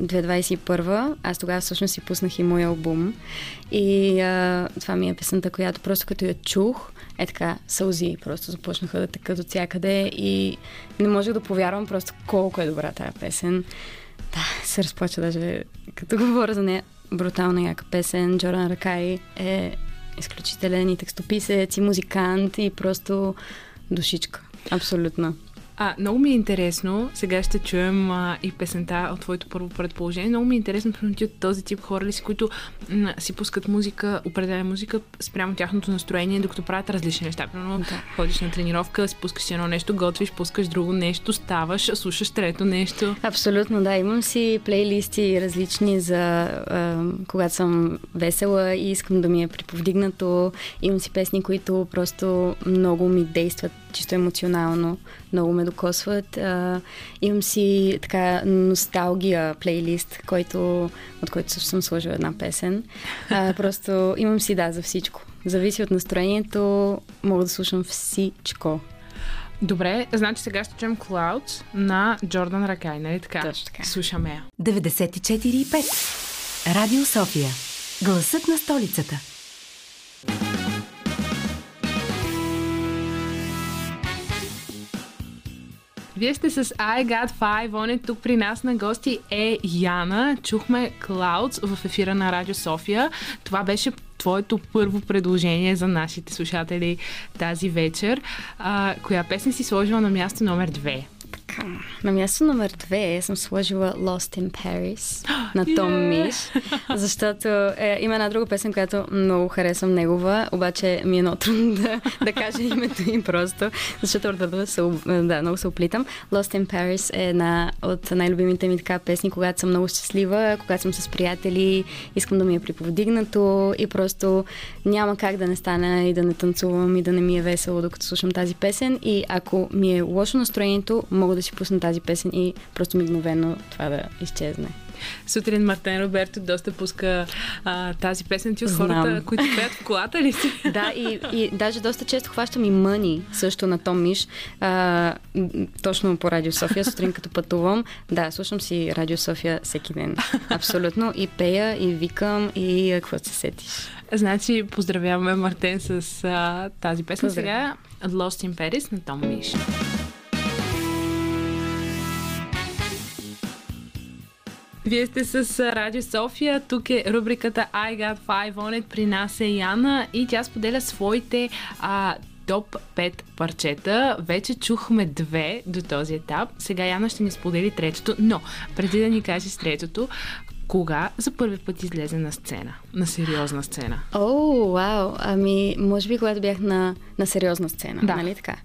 2021. Аз тогава всъщност си пуснах и мой албум. И а, това ми е песента, която просто като я чух, е така, сълзи просто започнаха да текат от всякъде и не можех да повярвам просто колко е добра тази песен. Да, се разплача даже като говоря за нея. Брутална яка песен. Джордан Ракай е изключителен и текстописец, и музикант, и просто душичка. Абсолютно. А, много ми е интересно, сега ще чуем а, и песента от твоето първо предположение. Много ми е интересно, примерно от този тип хора ли си, които м- си пускат музика, определена музика спрямо тяхното настроение, докато правят различни неща. Примерно Да. ходиш на тренировка, си пускаш едно нещо, готвиш, пускаш друго нещо, ставаш, слушаш трето нещо. Абсолютно, да. Имам си плейлисти различни за а, когато съм весела и искам да ми е приповдигнато. Имам си песни, които просто много ми действат чисто емоционално, много ме докосват. А, имам си така носталгия плейлист, който, от който също съм сложила една песен. А, просто имам си, да, за всичко. Зависи от настроението, мога да слушам всичко. Добре, значи сега ще чуем Clouds на Джордан Ракай, нали така? Точно така. Слушаме я. 94,5. Радио София. Гласът на столицата. Вие сте с I Got Five On It. Тук при нас на гости е Яна. Чухме Clouds в ефира на Радио София. Това беше твоето първо предложение за нашите слушатели тази вечер. А, коя песен си сложила на място номер две? Така, На място номер две съм сложила Lost in Paris на Том Yeah. Миш, защото е, има една друга песен, която много харесвам негова, обаче ми е много трудно да, да кажа името им просто, защото да, об- да, много се оплитам. Lost in Paris е една от най-любимите ми така песни, когато съм много щастлива, когато съм с приятели, искам да ми е приповдигнато и просто няма как да не стана и да не танцувам и да не ми е весело, докато слушам тази песен. И ако ми е лошо настроението, мога да си пусна тази песен и просто мигновено това да изчезне. Сутрин Мартен Роберто доста пуска а, тази песен. Ти от Знам. хората, които пеят в колата ли си? Да, и, и даже доста често хващам и Мъни, също на Том Миш, а, точно по Радио София, сутрин като пътувам. Да, слушам си Радио София всеки ден. Абсолютно. И пея, и викам, и какво се сетиш. Значи, поздравяваме Мартен с а, тази песен. Поздрави. Сега Lost in Paris на Том Миш. Вие сте с Радио София. Тук е рубриката I Got Five On It. При нас е Яна и тя споделя своите а, топ 5 парчета. Вече чухме две до този етап. Сега Яна ще ни сподели третото. Но, преди да ни кажеш третото, кога за първи път излезе на сцена? На сериозна сцена? О, вау! Ами, може би когато бях на, на сериозна сцена, Да. нали така?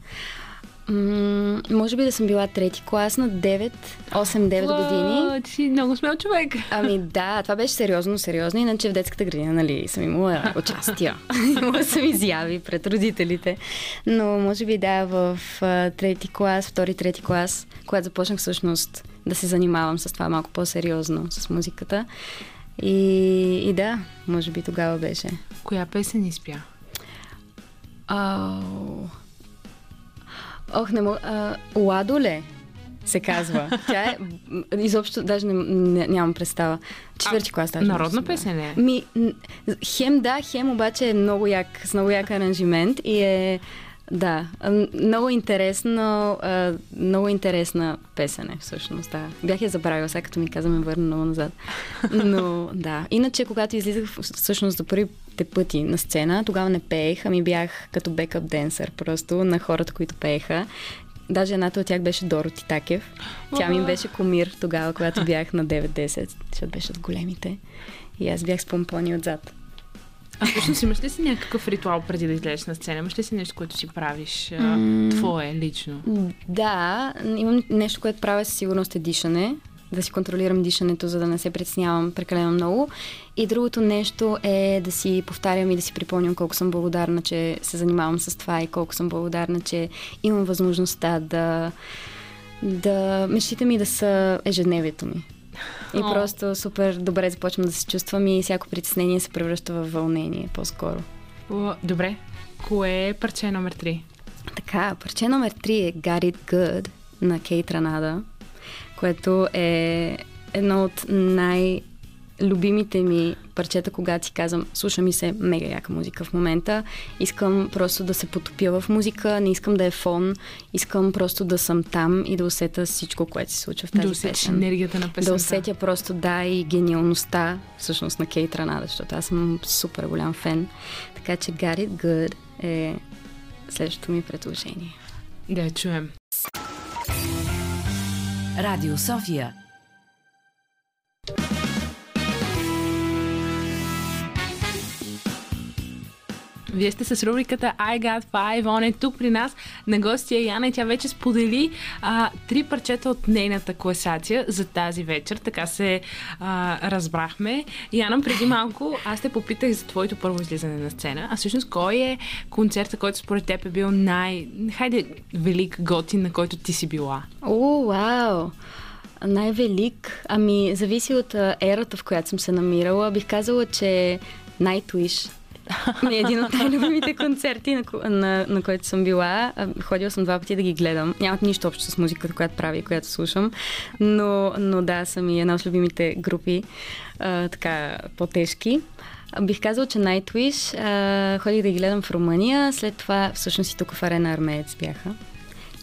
М- може би да съм била трети клас на 9, 8-9 години. О, ти си много смел човек. Ами да, това беше сериозно, сериозно. Иначе в детската градина, нали, съм имала участия. имала съм изяви пред родителите. Но може би да, в трети клас, втори, трети клас, когато започнах всъщност да се занимавам с това малко по-сериозно, с музиката. И, и да, може би тогава беше. Коя песен изпя? Ау. Ох, не мога. а, Ладоле се казва. Тя е... Изобщо даже не, не, нямам представа. Четвърти клас даже. Народна песен е. Ми, хем да, хем обаче е много як, с много як аранжимент и е да, много интересно, много интересна песен е всъщност, да. Бях я забравила, сега като ми каза ме върна много назад. Но да, иначе когато излизах всъщност за първите пъти на сцена, тогава не пеех, ами бях като бекъп денсър просто на хората, които пееха. Даже едната от тях беше Дороти Такев. Тя ми беше комир тогава, когато бях на 9-10, защото беше от големите. И аз бях с помпони отзад. А всъщност имаш ли си някакъв ритуал преди да излезеш на сцена? Имаш ли си нещо, което си правиш твое, лично? Да, имам нещо, което правя със сигурност е дишане. Да си контролирам дишането, за да не се притеснявам прекалено много. И другото нещо е да си повтарям и да си припомням колко съм благодарна, че се занимавам с това и колко съм благодарна, че имам възможността да, да мечтите ми да са ежедневието ми. И О. просто супер добре започвам да се чувствам и всяко притеснение се превръща в вълнение по-скоро. Добре. Кое е парче номер 3? Така, парче номер 3 е Got It Good на Кейт Ранада, което е едно от най- любимите ми парчета, когато си казвам, слуша ми се мега яка музика в момента. Искам просто да се потопя в музика, не искам да е фон, искам просто да съм там и да усета всичко, което се случва в тази да песен. енергията на песента. Да усетя просто, да, и гениалността всъщност на Кейт Ранада, защото аз съм супер голям фен. Така че Got It Good е следващото ми предложение. Да я чуем. Радио София. Вие сте с рубриката I Got Five On It. Тук при нас на гостия Яна и тя вече сподели а, три парчета от нейната класация за тази вечер. Така се а, разбрахме. Яна, преди малко аз те попитах за твоето първо излизане на сцена. А всъщност кой е концерта, който според теб е бил най... Хайде, велик готин, на който ти си била? О, вау! Най-велик? Ами, зависи от ерата, в която съм се намирала. Бих казала, че Nightwish ми е един от най-любимите концерти, на, на, на който съм била. Ходила съм два пъти да ги гледам. Нямат нищо общо с музиката, която прави и която слушам. Но, но да, съм и една от любимите групи, а, така по-тежки. Бих казала, че Nightwish а, ходих да ги гледам в Румъния. След това, всъщност и тук в Арена Армеец бяха.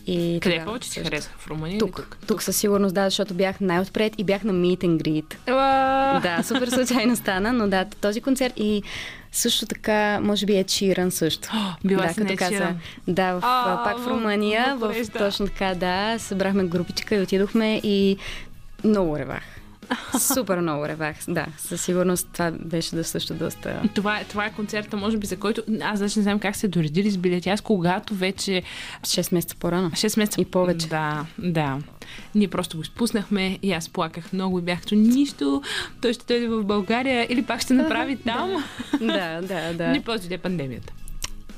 И Къде тогава повече си също. харесва? В Румъния Тук, тук? тук със сигурност, да, защото бях най-отпред и бях на meet and greet. Уа! Да, супер случайно стана, но да, този концерт и също така, може би е Чиран също. била да, си като Ed каза. Да, в, А, пак в в Румъния, в, да. точно така, да, събрахме групичка и отидохме и много ревах. Супер много ревах, да. Със сигурност това беше да също доста... Това, това е концерта, може би, за който аз даже не знам как се доредили с билети. Аз когато вече 6 месеца по-рано. 6 месеца И повече. Да, да. Ние просто го изпуснахме и аз плаках много и бях, че нищо, той ще дойде в България или пак ще направи там. да, да, да. Не после пандемията.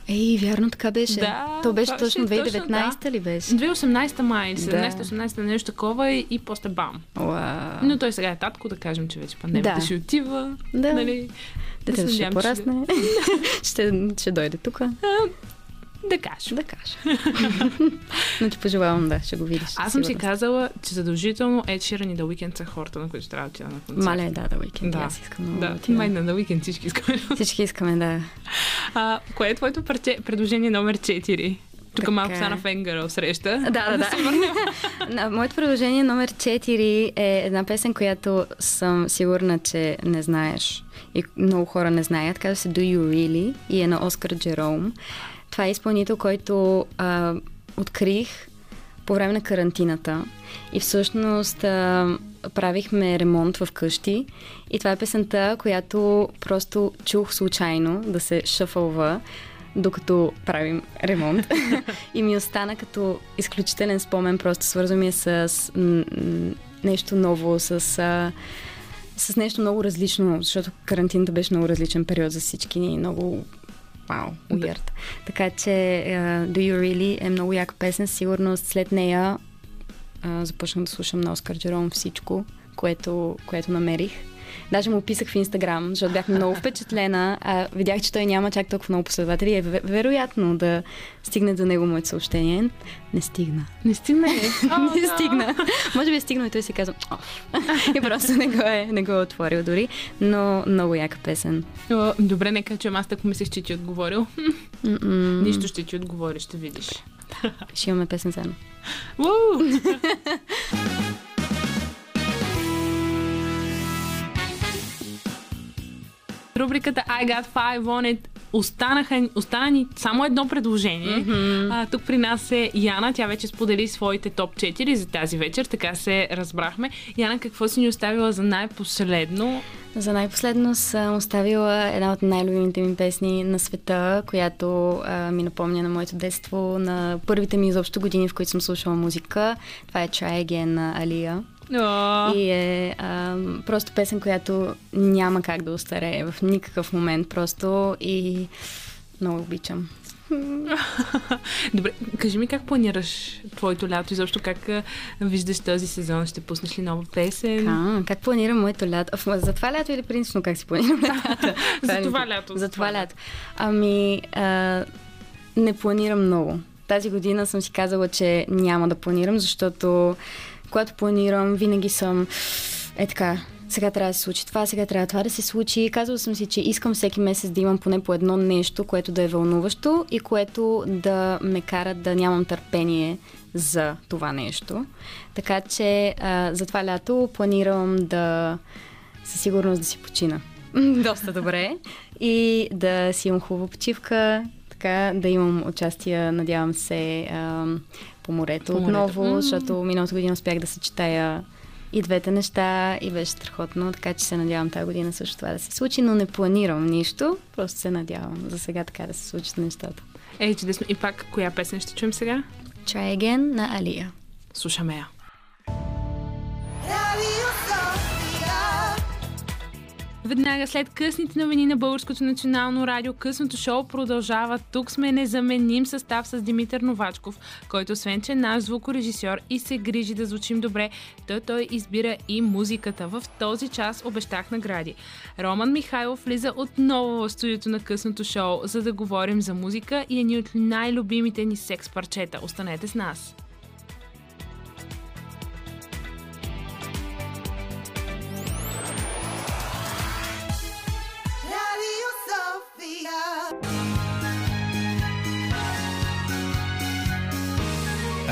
Ей, вярно така беше. Да, То беше точно беше точно, 2019 ли беше? 2018 май, 17-18 Да. нещо такова и, и после бам. Уау. Но той сега е татко, да кажем, че вече пандемията Да. ще отива. Да. Нали? Да Детето се ще порасне. ще, ще дойде тук. Да кажем. Да кажа. Но ти пожелавам, да, ще го видиш. Аз съм си казала, че задължително Ed Sheeran и The Weeknd са хората, на които трябва да отида на концерт. Мале, да, да, уикенд. Да. Аз искам да, Да, отида. май на The Weeknd всички искаме. Всички искаме, да. А, кое е твоето предложение номер 4? Тук Така малко е. стана фенгъра в среща. Да, да, да. Моето предложение номер 4 е една песен, която съм сигурна, че не знаеш. И много хора не знаят. Казва се Do You Really и е на Оскар Джером. Това е изпълнител, който а, открих по време на карантината. И всъщност а, правихме ремонт в къщи. И това е песента, която просто чух случайно да се шъфълва докато правим ремонт. и ми остана като изключителен спомен, просто свързвам ми е с м- м- нещо ново, с, а, с нещо много различно, защото карантината беше много различен период за всички ни, много вау, weird. Така че uh, Do You Really е много яка песен, сигурно след нея uh, започнах да слушам на Оскар Джером всичко, което, което намерих. Даже му писах в Инстаграм, защото бях много впечатлена. А видях, че той няма чак толкова много последователи. Е ве- вероятно да стигне до него моето съобщение. Не стигна. Не стигна ли? не стигна. Може би е стигнал и той си каза, «Оф». и просто не го, е, не го е отворил дори. Но много яка песен. Добре, нека чуем. Аз так мислех, че ти отговорил. М-м. Нищо ще ти отговори, ще видиш. Ще имаме песен заедно. Рубриката I Got Five on It останаха, остана ни само едно предложение. Mm-hmm. А, тук при нас е Яна. Тя вече сподели своите топ 4 за тази вечер, така се разбрахме. Яна, какво си ни оставила за най-последно? За най-последно съм оставила една от най-любимите ми песни на света, която а, ми напомня на моето детство, на първите ми изобщо години, в които съм слушала музика. Това е Try Again на Алия. О, И е а, просто песен, която няма как да устарее в никакъв момент просто и много обичам. Добре, кажи ми как планираш твоето лято и защо как виждаш този сезон? Ще пуснеш ли нова песен? А, как планирам моето лято? За това лято или принципно как си планирам лятата? За е това лято, За това лято. Ами, а, не планирам много. Тази година съм си казала, че няма да планирам, защото когато планирам, винаги съм е така, сега трябва да се случи това, сега трябва това да се случи. Казвала съм си, че искам всеки месец да имам поне по едно нещо, което да е вълнуващо и което да ме кара да нямам търпение за това нещо. Така че а, за това лято планирам да със сигурност да си почина доста добре и да си имам хубава почивка, така да имам участие, надявам се, а, по морето По морето. отново, М. защото миналата година успях да съчетая и двете неща и беше страхотно, така че се надявам тази година също това да се случи, но не планирам нищо, просто се надявам за сега така да се случат нещата. Ей, чудесно. И пак, коя песен ще чуем сега? Try Again на Алия. Слушаме я. Веднага след късните новини на Българското национално радио, късното шоу продължава. Тук сме незаменим състав с Димитър Новачков, който освен, че е наш звукорежисьор и се грижи да звучим добре, той, той избира и музиката. В този час обещах награди. Роман Михайлов влиза отново в студиото на късното шоу, за да говорим за музика и едни от най-любимите ни секс парчета. Останете с нас!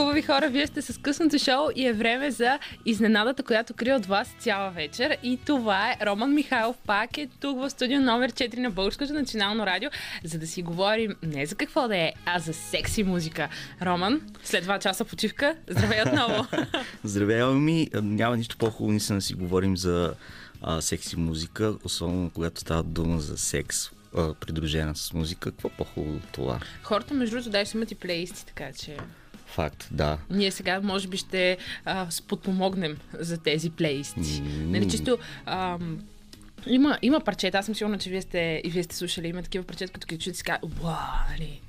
Хубави хора, вие сте с късното шоу и е време за изненадата, която крие от вас цяла вечер. И това е Роман Михайлов, пак е тук в студио номер 4 на Българското национално радио, за да си говорим не за какво да е, а за секси музика. Роман, след два часа почивка, здравей отново! Здравей, ми. Няма нищо по-хубаво наистина да си говорим за а, секси музика, особено когато става дума за секс, а, придружена с музика. Какво по-хубаво това? Хората, между другото, даже имат и плейлисти, така че Факт, да. ние сега може би ще а, сподпомогнем за тези плейлисти. М. Нали, чисто... Ам, има, има парчета, аз съм сигурна, че вие сте, и вие сте слушали, има такива парчета, като ги чуете си вау, нали.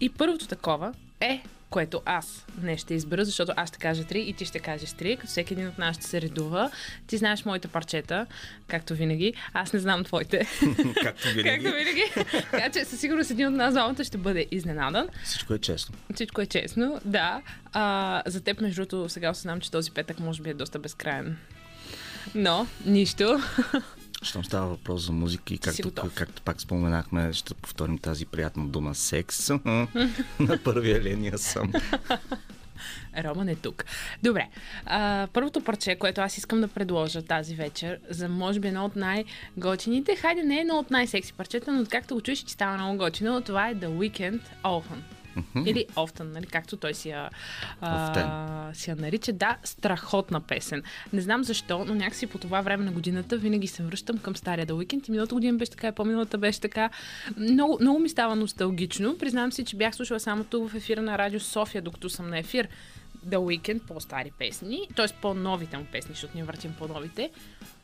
И първото такова е, което аз днес ще избера, защото аз ще кажа три и ти ще кажеш три, като всеки един от нас ще се редува. Ти знаеш моите парчета, както винаги. Аз не знам твоите. Както винаги. както винаги. така че със сигурност един от нас двамата ще бъде изненадан. Всичко е честно. Всичко е честно, да. А, за теб, между другото, сега осъзнавам, че този петък може би е доста безкрайен. Но, нищо. Щом става въпрос за музика и както, както пак споменахме, ще повторим тази приятна дума секс. На първия линия съм. Роман е тук. Добре. А, първото парче, което аз искам да предложа тази вечер, за може би едно от най-готините, хайде не е едно от най-секси парчета, но както го чуеш, ти става много готино. Това е The Weekend Или Often, нали, както той си я, а, си я нарича. Да, страхотна песен. Не знам защо, но някакси по това време на годината винаги се връщам към стария The Weekend. И миналата година беше така, и по-миналата беше така. Много, много ми става носталгично. Признавам си, че бях слушала само тук в ефира на Радио София, докато съм на ефир. The Weekend, по-стари песни, т.е. по-новите му песни, защото ние въртим по-новите.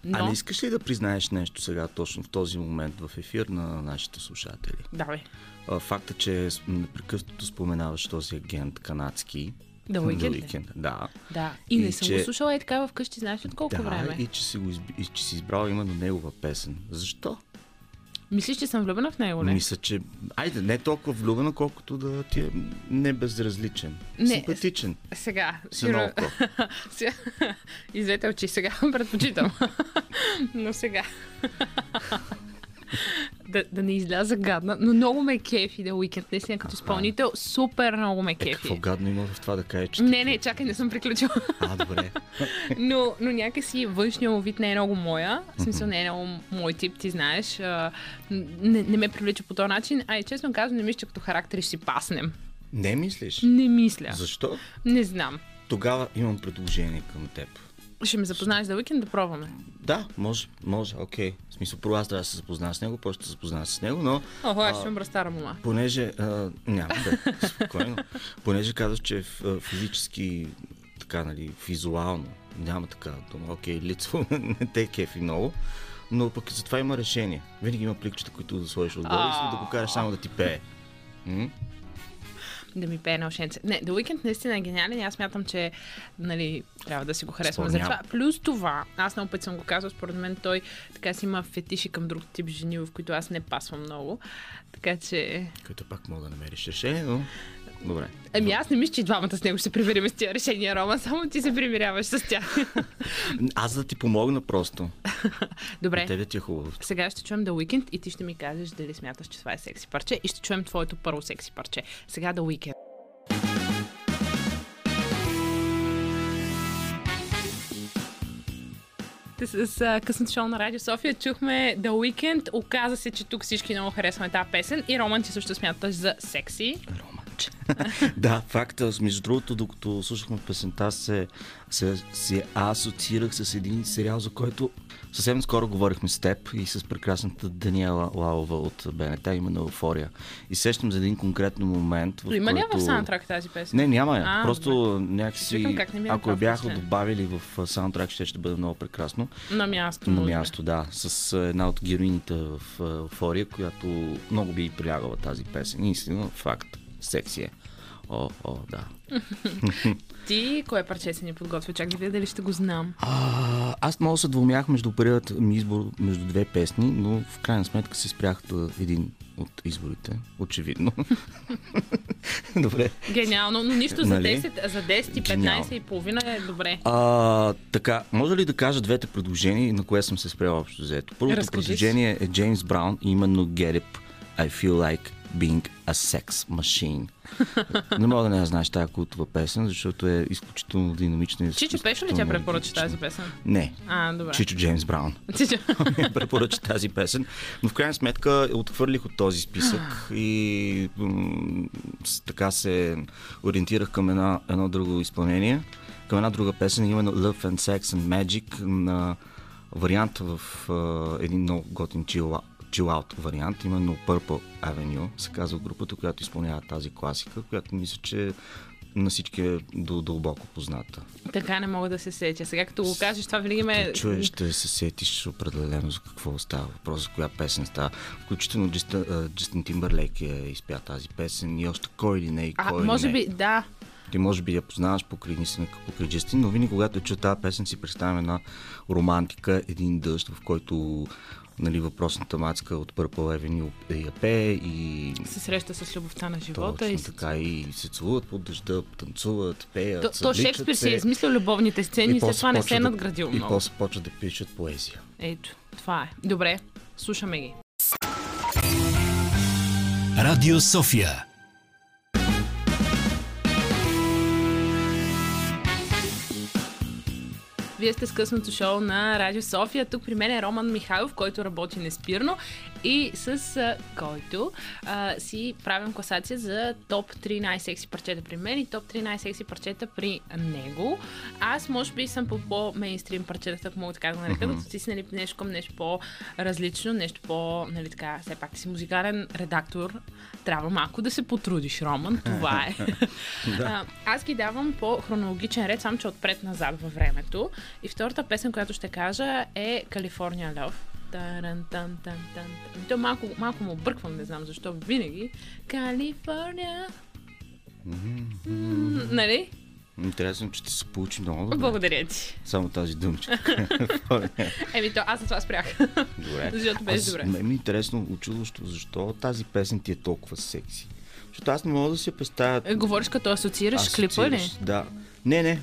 Но... А не искаш ли да признаеш нещо сега, точно в този момент в ефир на нашите слушатели? Давай. А, Факта, че непрекъснато споменаваш този агент канадски. Weeknd ли? Weeknd, Да. Да. И, не И съм че- го слушала е така вкъщи, знаеш от колко да, време? и че си, го изби... и че си избрал именно негова песен. Защо? Мислиш, че съм влюбена в него, не? Мисля, че... Айде, не толкова влюбена, колкото да ти е не безразличен. Не, Симпатичен. Сега. Сега... Извете очи, сега предпочитам. но сега. Да, да не изляза гадна, но много ме кефи да уикенд. Наистина като изпълнител, супер много ме Е, кефи. какво гадно има в това да кажа, че... не, не, чакай, не съм приключила. А, добре. но, но някакси външния му вид не е много моя. В смисъл не е много мой тип, ти знаеш. Не, не ме привлича по този начин. А и честно казвам, не мисля, че като характери ще си паснем. Не мислиш? Не мисля. Защо? Не знам. Тогава имам предложение към теб. Ще ме запознаеш за уикенд да пробваме. Да, може, може, окей. В смисъл, първо аз трябва да се запозная с него, после се запозная с него, но Охо, аз ще съм стара мама. понеже... А, няма, бе, спокойно. Понеже казваш, че е физически, така, нали, визуално, няма така дума, окей, лицо не те кефи много, но пък за това има решение. Винаги има пликчета, които да сложиш отгоре и да го караш само да ти пее. Да ми пее на ушенце. Не, The Weeknd наистина е гениален аз смятам, че нали, трябва да си го харесваме за това. Плюс това, аз много пъти съм го казвал, според мен той така си има фетиши към друг тип жени, в които аз не пасвам много. Така че... Който пак мога да намериш решение, но... Добре. Ами аз не мисля, че двамата с него ще се примирим с тия решения, Рома, само ти се примиряваш с тях. Аз да ти помогна просто. Добре. Тебе ти е хубаво. Сега ще чуем The Weeknd и ти ще ми кажеш дали смяташ, че това е секси парче и ще чуем твоето първо секси парче. Сега The Weeknd. С, с късното шоу на Радио София чухме The Weeknd. Оказа се, че тук всички много харесваме тази песен. И Роман, ти също смяташ за секси. Романче. да, факта. Между другото, докато слушахме песента, се, се, се асоциирах с един сериал, за който съвсем скоро говорихме с теб и с прекрасната Даниела Лалова от БНТ, именно Еуфория. И сещам за един конкретен момент, в Има ли който... в саундтрак тази песен? Не, няма я. А, Просто Ще някакси, как не е ако я бяха добавили в саундтрак, ще, ще бъде много прекрасно. На място. На място, да. С една от героините в Еуфория, която много би прилягала тази песен. Истина, факт. Секси е. О, о, да. Ти, кое парче си ни подготвя? Чак да видя дали ще го знам. А, аз много се двумях между първият ми избор между две песни, но в крайна сметка се спрях до един от изборите. Очевидно. Добре. Гениално, но нищо за Нали? 10, за 10 и 15 Гениално. и половина е добре. А, така, може ли да кажа двете предложения, на кое съм се спрял общо взето? Първото Разкажи си. предложение е Джеймс Браун, именно Get It, I Feel Like Being a Sex Machine. Не мога да не я знаеш тази култова песен, защото е изключително динамична. Чичо Пешо ли тя препоръча тази песен? Не. А, добре. Чичо Джеймс Браун. Чичо. препоръча тази песен. Но в крайна сметка отхвърлих от този списък и м- така се ориентирах към една, едно друго изпълнение, към една друга песен, именно Love and Sex and Magic на вариант в а, един много готин chill, chill out вариант, именно Purple Avenue, се казва групата, която изпълнява тази класика, която мисля, че на всички е до дълбоко позната. Така не мога да се сетя. Сега като го кажеш, това винаги ме... Чуеш, ще се сетиш определено за какво става въпрос, за коя песен става. Включително а, Джастин Тимбърлейк е изпя тази песен и още кой или не и А, кой или може не. би, да. Ти може би я познаваш покрай наистина покрай Джастин, но винаги когато чуя тази песен си представям една романтика, един дъжд, в който нали, въпросната мацка от Purple Avenue я пее и Се среща с любовта на живота. точно И... така и се целуват под дъжда, танцуват, пеят, То, то Шекспир си се. е измислил любовните сцени и, след това не се е надградил И много. после почват да пишат поезия. Ето, това е. Добре, слушаме ги. Радио София. Вие сте с късното шоу на Радио София. Тук при мен е Роман Михайлов, който работи неспирно и с а, който а, си правим класация за топ 3 най-секси парчета при мен и топ 3 най-секси парчета при него. Аз може би съм по по-мейнстрим парчетата, ако мога така да го нарека, докато ти си нали, нещо към нещо по-различно, нещо по, нали така, все пак ти си музикален редактор. Трябва малко да се потрудиш, Роман. Това е. А, аз ги давам по хронологичен ред, само че отпред-назад във времето. И втората песен, която ще кажа е California Love. Таран, тан, тан, тан. Ами То малко, малко му обърквам, не знам защо винаги. Калифорния. Нали? Интересно, че ти се получи много добре. Благодаря ти. Само тази думичка. Еми, то аз за това спрях. добре. Защото беше Аз- добре. Ме е интересно, очудващо, защо тази песен ти е толкова секси. Защото аз не мога да си представя. Е, Говориш като асоциираш клипа ли? асоциираш- Да. Не, не.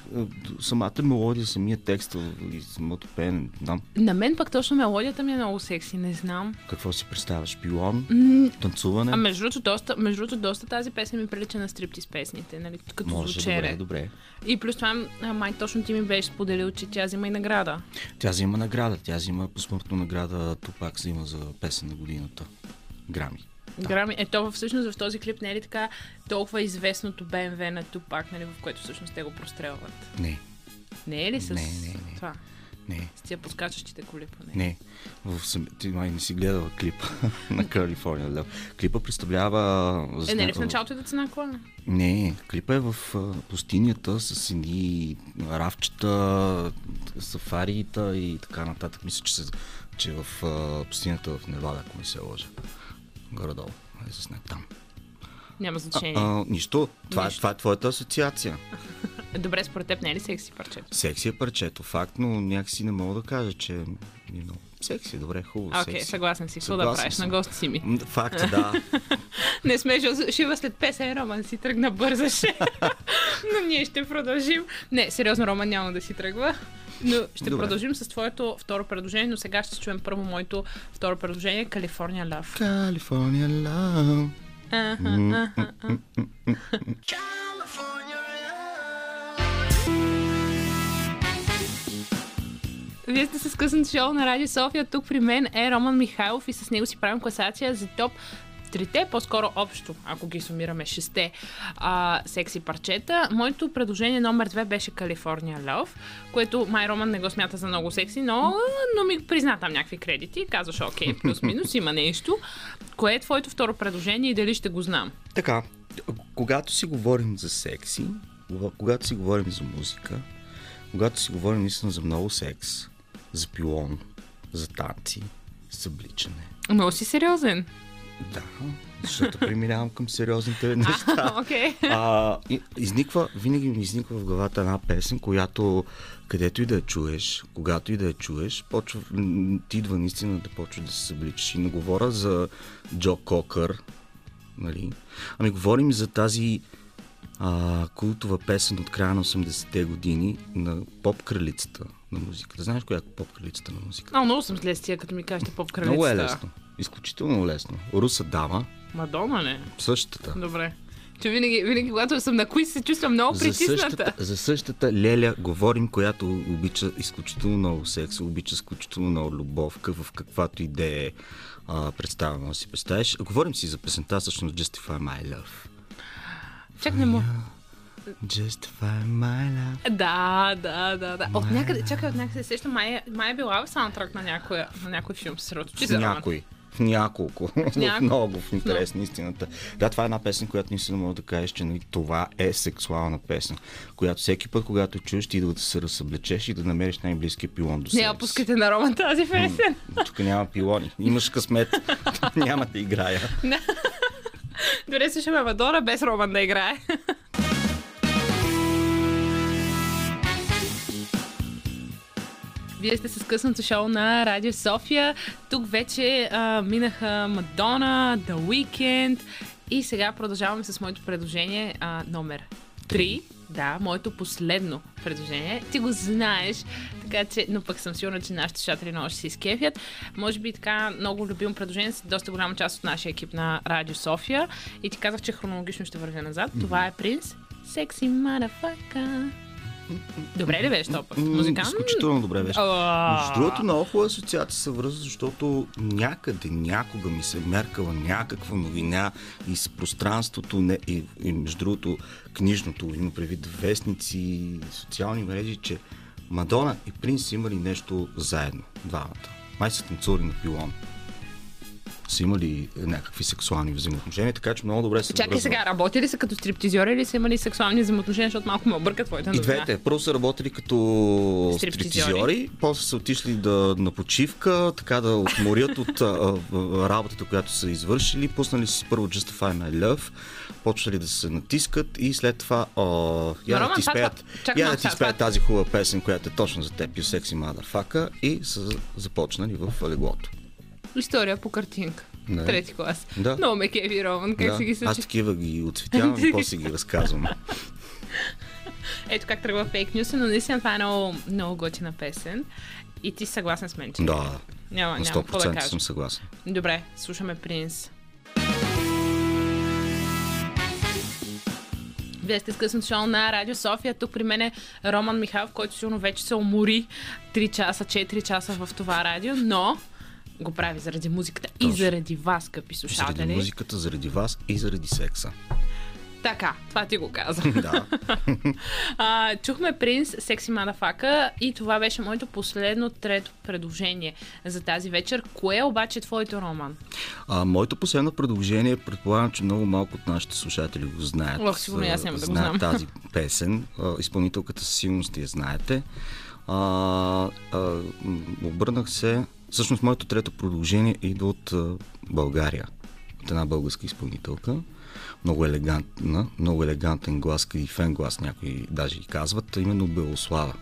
Самата мелодия, самия текст и самото пеене. Не знам На мен пък точно мелодията ми е много секси, не знам. какво си представяш. Шпион, М, танцуване. А между другото, доста, между другото, доста тази песен ми прилича на стриптиз песните, нали? Като Може, звучене. добре, добре. И плюс това, май точно ти ми беше споделил, че тя взима и награда. Тя взима награда. Тя взима посмъртно награда. Тупак взима за песен на годината. Грами. Грами. Ето всъщност в този клип не е ли така толкова известното BMW на Тупак, нали, в което всъщност те го прострелват? Не, Не е ли с Не, не, не. това? не. С тия подскачащите коли поне. Не, в сам... ти май не си гледала клипа на California Love. Клипа представлява... Е, не ли в началото е да цена кола? Не, клипа е в пустинята с едни равчета, сафарита и така нататък. Мисля, че, се, че е в пустинята в Невада, ако не се лъжа. Горе-долу. Е там. Няма значение. А, нищо. Това, е, Нищо. това е твоята асоциация. Добре, според теб не е ли секси парчето? Секси е парчето, факт, но някакси не мога да кажа, че you know, секси, добре, хубаво, Окей, съгласен си. Какво да правиш съм. на гости си ми? Факт, е, да. Не сме жива след песен, Роман си тръгна бързаше. Но ние ще продължим. Не, сериозно, Роман няма да си тръгва. Но ще Добре. продължим с твоето второ предложение, но сега ще чуем първо моето второ предложение Калифорния Лав. Калифорния аха. Вие сте с късното шоу на Радио София. Тук при мен е Роман Михайлов и с него си правим класация за топ трите, по-скоро общо, ако ги сумираме шесте а, секси парчета. Моето предложение номер две беше Калифорния Love, което май Роман не го смята за много секси, но, но ми призна там някакви кредити. Казваш, окей, плюс-минус, има нещо. Кое е твоето второ предложение и дали ще го знам? Така, когато си говорим за секси, кога- когато си говорим за музика, когато си говорим наистина за много секс, за пилон, за танци, за обличане. Много си сериозен. Да, защото преминавам към сериозните неща. А, окей. А, изниква, винаги ми изниква в главата една песен, която където и да я чуеш, когато и да я чуеш, почва, ти идва наистина да почва да се събличаш. И не говоря за Джо Кокър, нали? Ами говорим за тази а, култова песен от края на 80-те години на поп-кралицата на музиката. Знаеш коя е поп-кралицата на музиката? А, много съм зле с тия, като ми кажете поп кралицата. Много е лесно. Изключително лесно. Руса дама, Мадона, не? същата. Добре. Че винаги, винаги когато съм на куиз, се чувствам много За притисната. същата, за същата Леля говорим, която обича изключително много секс, обича изключително много любов, в каквато идея а, представена си представиш. Говорим си за песента всъщност Justify My Love. Чак не му. Justify My Love. Да, да, да, да. От някъде, чакай, от някъде се сещам, май, е- май е била в саундтрак на, някоя, на някой филм. Се В за Роман. В няколко. В няколко. много, в интерес на истината. Да, това е една песен, която наистина мога да кажеш, че нали, това е сексуална песен, която всеки път, когато чуеш, ти идва да се разсъблечеш и да намериш най-близкия пилон до себе Не, пускайте на Роман тази песен. Тук няма пилони. Имаш късмет. няма да играя. Добре, слушаме Мадора без Роман да играе. Вие сте с късното шоу на Радио София. Тук вече а, минаха Мадона, The Weeknd и сега продължаваме с моето предложение а, номер 3. Да, моето последно предложение. Ти го знаеш, така че, но пък съм сигурна, че нашите слушатели много ще се изкефят. Може би така много любимо предложение с доста голяма част от нашия екип на Радио София. И ти казах, че хронологично ще вървя назад. Това е Принц. Секси мадафака. Добре ли беше то път? М, Музикант? Изключително добре беше. Между другото, много хубава асоциация се връзва, защото някъде, някога ми се е меркала някаква новина и с пространството, не, и, и между другото, книжното, има предвид вестници, социални мрежи, че Мадона и Принц са имали нещо заедно, двамата. Май са танцували на пилон. Са имали някакви сексуални взаимоотношения, така че много добре се Чакай сега, работили са като стриптизьори или са имали сексуални взаимоотношения, защото малко ме обърка твоята И новина. двете. Първо са работили като Стриптизьори. стриптизьори, после са отишли да, на почивка, така да отморят от а, а, работата, която са извършили. Пуснали си първо Justify My Love, почнали да се натискат и след това о, я да ти спеят, я да ти спеят тази хубава песен, която е точно за теб, You Sexy Motherfucker и са започнали в леглото. История по картинка. Не. Трети клас. Да. Много ме кеви, Роман, как да. си ги Аз съчи. такива ги отцветявам и после ги разказвам. Ето как тръгва фейк нюс, но наистина това е много, много готина песен. И ти си съгласен с мен, че да, няма, на няма какво да 100% кажа. съм съгласен. Добре, слушаме Принц. Вие сте с късното шоу на Радио София. Тук при мен е Роман Михайлов, който сигурно вече се умори 3 часа, 4 часа в това радио, но го прави заради музиката и Точно. заради вас, скъпи Заради слушатели. музиката, заради вас и заради секса. Така, това ти го каза. Да. А, чухме Принц, Секси Мадафака и това беше моето последно трето предложение за тази вечер. Кое е обаче твоето роман? А, моето последно предложение, предполагам, че много малко от нашите слушатели го знаят. Ох, сигурно и аз няма да го знам. тази песен. А, изпълнителката със сигурност я знаете. А, а, обърнах се... Всъщност, моето трето продължение идва от България. от една българска изпълнителка. Много елегантна, много елегантен глас, и фен глас, някои даже и казват, именно Белослава.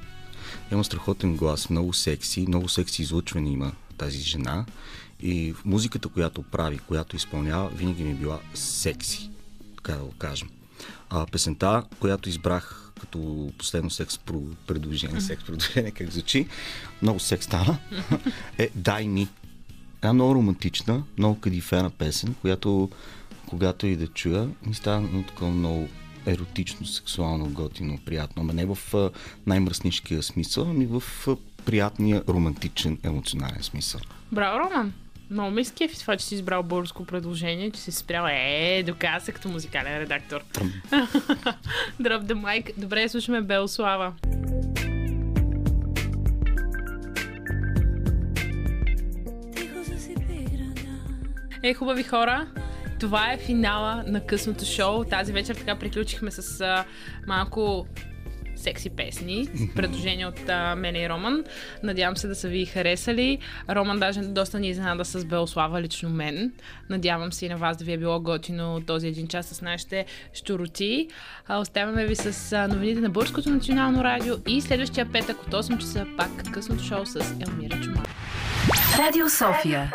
Има страхотен глас, много секси, много секси излъчване има тази жена и музиката, която прави, която изпълнява, винаги ми е била секси, така да го кажем. А песента, която избрах като последно секс предложение, секс предложение, как звучи, много секс стана, е Дай ми. Една много романтична, много кадифена песен, която когато и да чуя, ми става много такова много еротично, сексуално, готино, приятно, ама не в най-мръснишкия смисъл, ами в приятния, романтичен, емоционален смисъл. Браво, Роман! Много ме скефи това, че си избрал българско предложение, че си спрял е, доказа се като музикален редактор. Drop the mic. Добре, слушаме Белослава. Е, хубави хора, това е финала на късното шоу. Тази вечер така приключихме с а, малко секси песни, предложения от а, мен и Роман. Надявам се да са ви харесали. Роман даже доста ни изненада с Белослава, лично мен. Надявам се и на вас да ви е било готино този един час с нашите щуроти. А, оставяме ви с а, новините на Българското национално радио и следващия петък от 8 часа пак късното шоу с Елмира Чумар. Радио София.